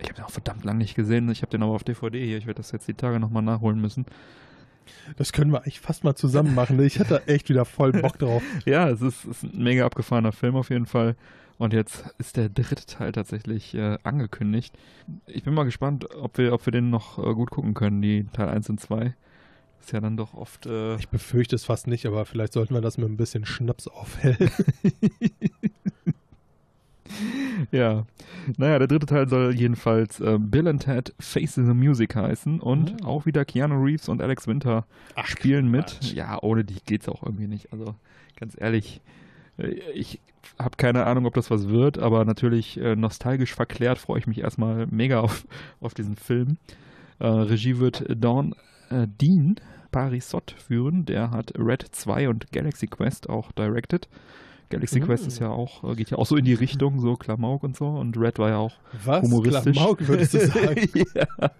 Ich habe den auch verdammt lang nicht gesehen. Ich habe den aber auf DVD hier. Ich werde das jetzt die Tage nochmal nachholen müssen. Das können wir eigentlich fast mal zusammen machen. Ich hatte echt wieder voll Bock drauf. ja, es ist, ist, ein mega abgefahrener Film auf jeden Fall. Und jetzt ist der dritte Teil tatsächlich äh, angekündigt. Ich bin mal gespannt, ob wir, ob wir den noch äh, gut gucken können, die Teil 1 und 2. Ist ja dann doch oft. Äh ich befürchte es fast nicht, aber vielleicht sollten wir das mit ein bisschen Schnaps aufhellen. ja. Naja, der dritte Teil soll jedenfalls äh, Bill and Ted Face the Music heißen und oh. auch wieder Keanu Reeves und Alex Winter Ach, spielen mit. Quatsch. Ja, ohne die geht's auch irgendwie nicht. Also ganz ehrlich, äh, ich habe keine Ahnung, ob das was wird, aber natürlich äh, nostalgisch verklärt freue ich mich erstmal mega auf, auf diesen Film. Äh, Regie wird Dawn äh, Dean Parisot führen. Der hat Red 2 und Galaxy Quest auch directed. Galaxy Quest mhm. ist ja auch, äh, geht ja auch so in die Richtung, so Klamauk und so. Und Red war ja auch Was? humoristisch. Klamauk würdest du sagen? ja.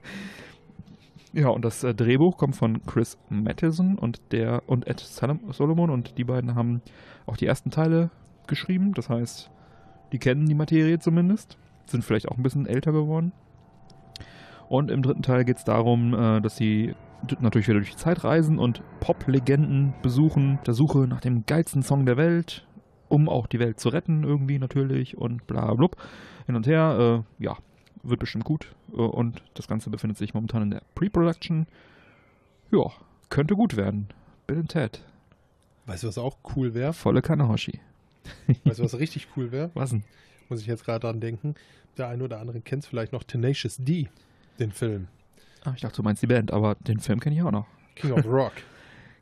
ja. und das äh, Drehbuch kommt von Chris Matheson und der und Ed Solomon und die beiden haben auch die ersten Teile geschrieben. Das heißt, die kennen die Materie zumindest, sind vielleicht auch ein bisschen älter geworden. Und im dritten Teil geht es darum, äh, dass sie natürlich wieder durch die Zeit reisen und Pop-Legenden besuchen, der Suche nach dem geilsten Song der Welt um auch die Welt zu retten irgendwie natürlich und bla blub. Hin und her, äh, ja, wird bestimmt gut. Äh, und das Ganze befindet sich momentan in der Pre-Production. Ja, könnte gut werden. Bill und Ted. Weißt du, was auch cool wäre? Volle Kanahoshi. weißt du, was richtig cool wäre? Was denn? Muss ich jetzt gerade dran denken. Der eine oder andere kennt vielleicht noch Tenacious D, den Film. Ah, ich dachte, du meinst die Band, aber den Film kenne ich auch noch. King of Rock.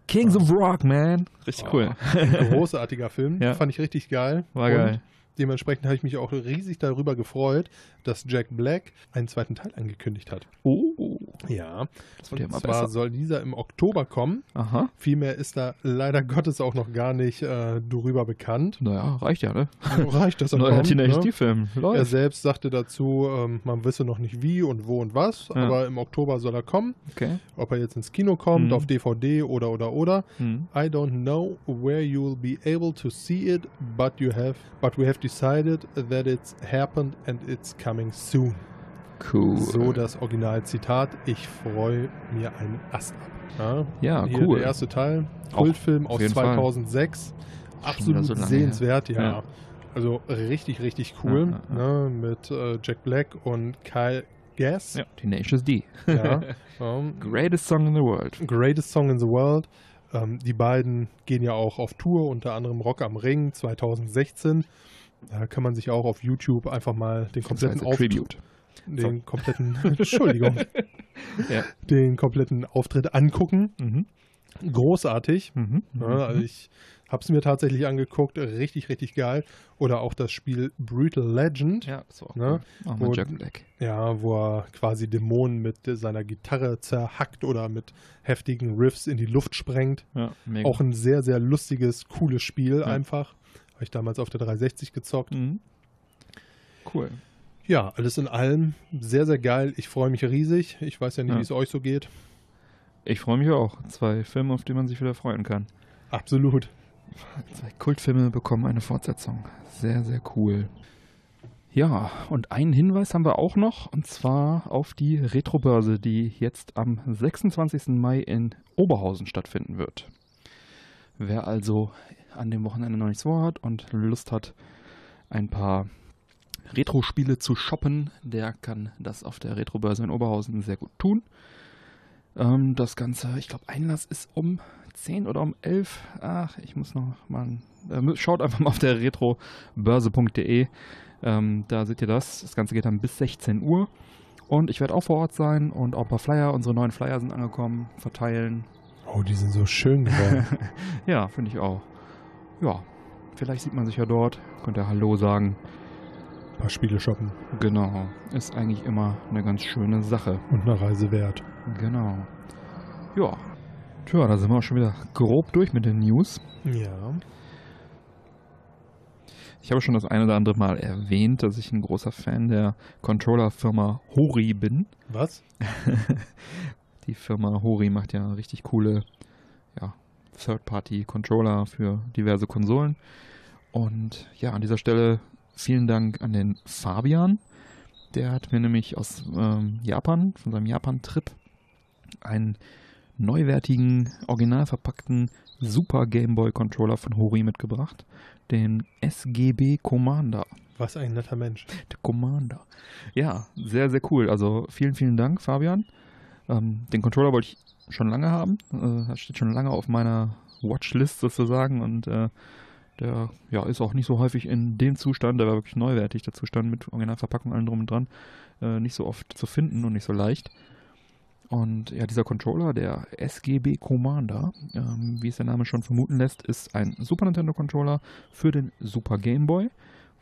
Kings of Rock, man. Richtig oh, cool. Großartiger Film. Ja. Fand ich richtig geil. War geil. Dementsprechend habe ich mich auch riesig darüber gefreut, dass Jack Black einen zweiten Teil angekündigt hat. Oh. Ja. Das wird ja Und mal zwar besser. soll dieser im Oktober kommen. Aha. Vielmehr ist da leider Gottes auch noch gar nicht äh, darüber bekannt. Naja, reicht ja, ne? Reicht das Neuer kommt, Teenage ne? D-Film. Er Läuft. selbst sagte dazu, ähm, man wisse noch nicht wie und wo und was, Ja. aber im Oktober soll er kommen. Okay. Ob er jetzt ins Kino kommt, Mhm. auf DVD oder oder oder. Hm. I don't know where you'll be able to see it, but you have, but we have decided that it's happened and it's coming soon. Cool. So das Originalzitat. Ich freue mir einen Ast ab. Ja, Ja, Hier cool. Der erste Teil, Kultfilm aus jeden Fall. 2006. Schon Absolut so sehenswert, ja. Ja. Also richtig, richtig cool. Ja, Ne, mit äh, Jack Black und Kyle Gass. Ja, Tenacious D. Ja. ähm, Greatest Song in the World. Greatest Song in the World. Ähm, die beiden gehen ja auch auf Tour, unter anderem Rock am Ring 2016. Da kann man sich auch auf YouTube einfach mal den kompletten Das heißt Auftritt, den kompletten, Entschuldigung, Ja. den kompletten Auftritt angucken. Mhm. Großartig. Mhm. Ja, also ich habe es mir tatsächlich angeguckt, richtig, richtig geil. Oder auch das Spiel Brutal Legend, ja, das war auch Ne? Auch mit Wo- Jack Black. ja, wo er quasi Dämonen mit seiner Gitarre zerhackt oder mit heftigen Riffs in die Luft sprengt. Ja. Auch ein sehr, sehr lustiges, cooles Spiel Ja. einfach. Habe ich damals auf der 360 gezockt. Mhm. Cool. Ja, alles in allem sehr, sehr geil. Ich freue mich riesig. Ich weiß ja nicht, Ja. wie es euch so geht. Ich freue mich auch. Zwei Filme, auf die man sich wieder freuen kann. Absolut. Zwei Kultfilme bekommen eine Fortsetzung. Sehr, sehr cool. Ja, und einen Hinweis haben wir auch noch, und zwar auf die Retrobörse, die jetzt am 26. Mai in Oberhausen stattfinden wird. Wer also an dem Wochenende noch nichts vorhat und Lust hat, ein paar Retro-Spiele zu shoppen, der kann das auf der Retrobörse in Oberhausen sehr gut tun. Ähm, das Ganze, ich glaube, Einlass ist um 10 oder um 11. Ach, ich muss noch mal. Äh, schaut einfach mal auf der retrobörse.de. Ähm, da seht ihr das. Das Ganze geht dann bis 16 Uhr. Und ich werde auch vor Ort sein und auch ein paar Flyer. Unsere neuen Flyer sind angekommen. Verteilen. Oh, die sind so schön geworden. Ja, finde ich auch. Ja, vielleicht sieht man sich ja dort. Könnt ihr Hallo sagen. Ein paar Spiele shoppen Genau. Ist eigentlich immer eine ganz schöne Sache. und eine Reise wert. Genau. Ja. Tja, da sind wir auch schon wieder grob durch mit den News. Ja. Ich habe schon das eine oder andere Mal erwähnt, dass ich ein großer Fan der Controller-Firma Hori bin. Was? Die Firma Hori macht ja richtig coole ja, Third-Party-Controller für diverse Konsolen. Und ja, an dieser Stelle vielen Dank an den Fabian. Der hat mir nämlich aus ähm, Japan, von seinem Japan-Trip, einen neuwertigen, original verpackten Super Game Boy Controller von Hori mitgebracht. Den SGB Commander. Was ein netter Mensch. Der Commander. Ja, sehr, sehr cool. Also vielen, vielen Dank, Fabian. Ähm, den Controller wollte ich schon lange haben. Äh, das steht schon lange auf meiner Watchlist sozusagen und äh, der ja, ist auch nicht so häufig in dem Zustand, der war wirklich neuwertig, der Zustand mit Originalverpackung, allem drum und dran, äh, nicht so oft zu finden und nicht so leicht. Und ja, dieser Controller, der SGB Commander, ähm, wie es der Name schon vermuten lässt, ist ein Super Nintendo Controller für den Super Game Boy,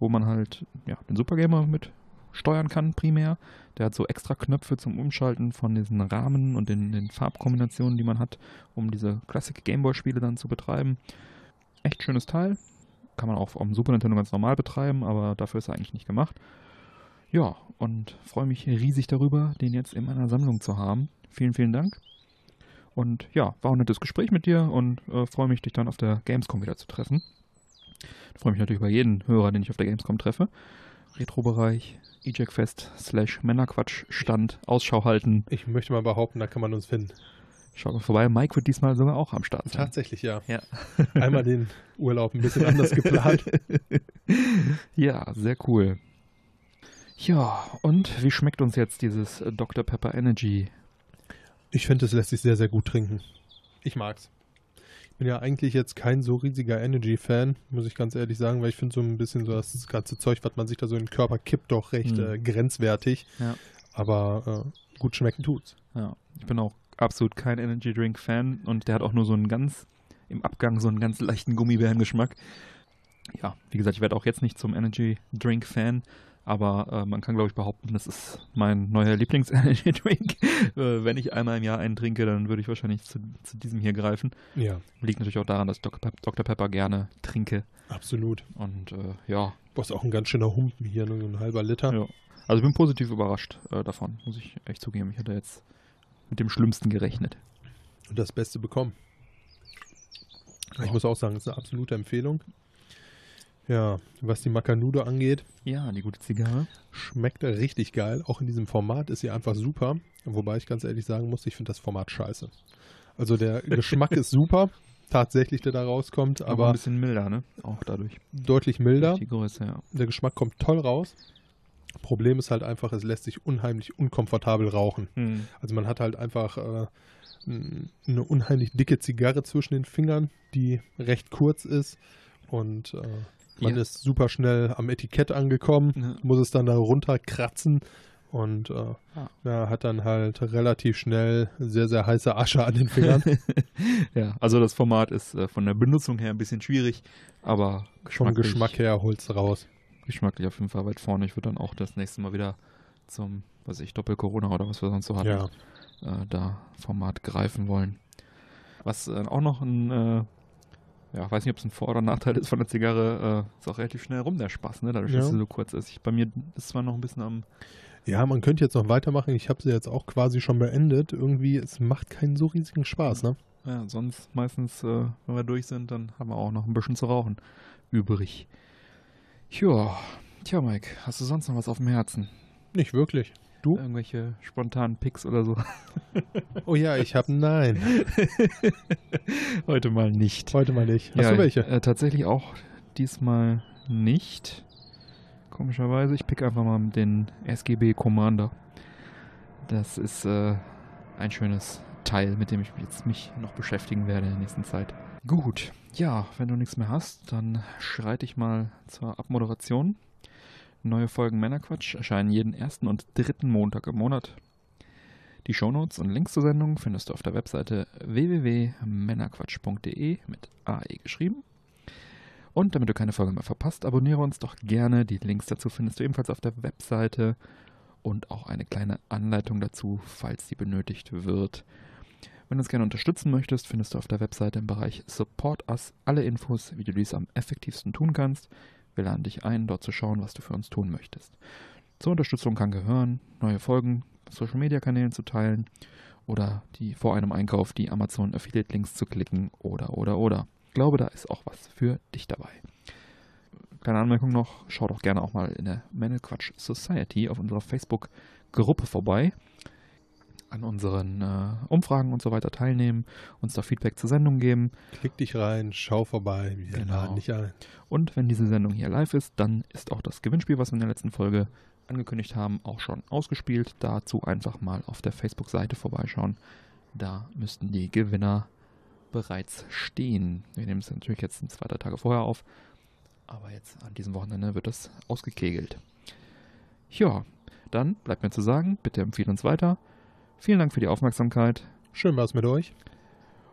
wo man halt ja, den Super Gamer mit steuern kann primär. Der hat so extra Knöpfe zum Umschalten von diesen Rahmen und den, den Farbkombinationen, die man hat, um diese Classic Game Boy Spiele dann zu betreiben. Echt schönes Teil. Kann man auch am Super Nintendo ganz normal betreiben, aber dafür ist er eigentlich nicht gemacht. Ja, und freue mich riesig darüber, den jetzt in meiner Sammlung zu haben. Vielen, vielen Dank. Und ja, war ein nettes Gespräch mit dir und äh, freue mich, dich dann auf der Gamescom wieder zu treffen. Freue mich natürlich über jeden Hörer, den ich auf der Gamescom treffe. Retro-Bereich, EJackFest slash Männerquatsch Stand, Ausschau halten. Ich möchte mal behaupten, da kann man uns finden. Schaut mal vorbei. Mike wird diesmal sogar auch am Start sein. Tatsächlich, ja. Ja. Einmal den Urlaub ein bisschen anders geplant. ja, sehr cool. Ja, und wie schmeckt uns jetzt dieses Dr. Pepper Energy? Ich finde, es lässt sich sehr, sehr gut trinken. Ich mag's. Ich bin ja eigentlich jetzt kein so riesiger Energy-Fan, muss ich ganz ehrlich sagen, weil ich finde so ein bisschen so das ganze Zeug, was man sich da so in den Körper kippt, doch recht Hm. äh, grenzwertig. Ja. Aber äh, gut schmecken tut's. Ja, ich bin auch absolut kein Energy Drink Fan und der hat auch nur so einen ganz, im Abgang so einen ganz leichten Gummibärengeschmack. ja, wie gesagt, ich werde auch jetzt nicht zum Energy Drink Fan, aber äh, man kann, glaube ich, behaupten, das ist mein neuer Lieblings-Energy-Drink. äh, wenn ich einmal im Jahr einen trinke, dann würde ich wahrscheinlich zu, zu, diesem hier greifen. Ja. Liegt natürlich auch daran, dass ich Dr. Pe Dr. Pepper gerne trinke. Absolut. Und äh, ja. Du hast auch ein ganz schöner Humpen hier, nur ein halber Liter. Ja. Also ich bin positiv überrascht äh, davon, muss ich echt zugeben. Ich hatte jetzt mit dem Schlimmsten gerechnet. Und das Beste bekommen. Ich muss auch sagen, es ist eine absolute Empfehlung. Ja, was die Macanudo angeht. Ja, die gute Zigarre. Schmeckt richtig geil. Auch in diesem Format ist sie einfach super. Wobei ich ganz ehrlich sagen muss, ich finde das Format scheiße. Also der Geschmack ist super, tatsächlich, der da rauskommt, aber, aber ein bisschen milder, ne? Auch dadurch. Deutlich milder. Die Größe, ja. Der Geschmack kommt toll raus. Problem ist halt einfach, es lässt sich unheimlich unkomfortabel rauchen. Hm. Also man hat halt einfach äh, eine unheimlich dicke Zigarre zwischen den Fingern, die recht kurz ist und äh, man ja. ist super schnell am Etikett angekommen, ja. muss es dann da runterkratzen und äh, ja. ja. hat dann halt relativ schnell sehr, sehr heiße Asche an den Fingern. ja, also das Format ist äh, von der Benutzung her ein bisschen schwierig, aber vom Geschmack her holt es raus. Geschmacklich auf jeden Fall weit vorne. Ich würde dann auch das nächste Mal wieder zum, was ich, Doppel-Corona oder was wir sonst so hatten, ja. äh, da Format greifen wollen. Was äh, auch noch ein äh, ja, weiß nicht, ob es ein Vor- oder Nachteil ist von der Zigarre, äh, ist auch relativ schnell rum, der Spaß, ne? Dadurch, ja. dass sie so kurz ist. Ich, bei mir ist zwar noch ein bisschen am. Ja, man könnte jetzt noch weitermachen. Ich habe sie jetzt auch quasi schon beendet. Irgendwie, es macht keinen so riesigen Spaß, ne? Ja, sonst meistens, äh, wenn wir durch sind, dann haben wir auch noch ein bisschen zu rauchen übrig. Ja, tja, Mike, hast du sonst noch was auf dem Herzen? Nicht wirklich. Du? Irgendwelche spontanen Picks oder so. Oh ja, ich habe Nein. Heute mal nicht. Heute mal nicht. Hast ja, du welche? Äh, tatsächlich auch diesmal nicht. Komischerweise. Ich pick einfach mal den SGB Commander. Das ist äh, ein schönes Teil, mit dem ich jetzt mich noch beschäftigen werde in der nächsten Zeit. Gut, ja, wenn du nichts mehr hast, dann schreite ich mal zur Abmoderation. Neue Folgen Männerquatsch erscheinen jeden ersten und dritten Montag im Monat. Die Shownotes und Links zur Sendung findest du auf der Webseite www.männerquatsch.de mit AE geschrieben. Und damit du keine Folge mehr verpasst, abonniere uns doch gerne. Die Links dazu findest du ebenfalls auf der Webseite und auch eine kleine Anleitung dazu, falls sie benötigt wird. Wenn du uns gerne unterstützen möchtest, findest du auf der Webseite im Bereich Support Us alle Infos, wie du dies am effektivsten tun kannst. Wir laden dich ein, dort zu schauen, was du für uns tun möchtest. Zur Unterstützung kann gehören, neue Folgen Social Media Kanälen zu teilen oder die vor einem Einkauf die Amazon Affiliate Links zu klicken oder oder oder. Ich glaube, da ist auch was für dich dabei. Kleine Anmerkung noch, schau doch gerne auch mal in der Quatsch Society auf unserer Facebook-Gruppe vorbei an unseren äh, Umfragen und so weiter teilnehmen, uns da Feedback zur Sendung geben. Klick dich rein, schau vorbei, wir genau. laden dich ein. Und wenn diese Sendung hier live ist, dann ist auch das Gewinnspiel, was wir in der letzten Folge angekündigt haben, auch schon ausgespielt. Dazu einfach mal auf der Facebook-Seite vorbeischauen. Da müssten die Gewinner bereits stehen. Wir nehmen es natürlich jetzt zwei, drei Tage vorher auf. Aber jetzt an diesem Wochenende wird das ausgekegelt. Ja, dann bleibt mir zu sagen, bitte empfehlen uns weiter. Vielen Dank für die Aufmerksamkeit. Schön war es mit euch.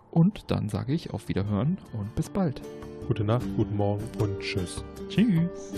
Und dann sage ich auf Wiederhören und bis bald. Gute Nacht, guten Morgen und tschüss. Tschüss.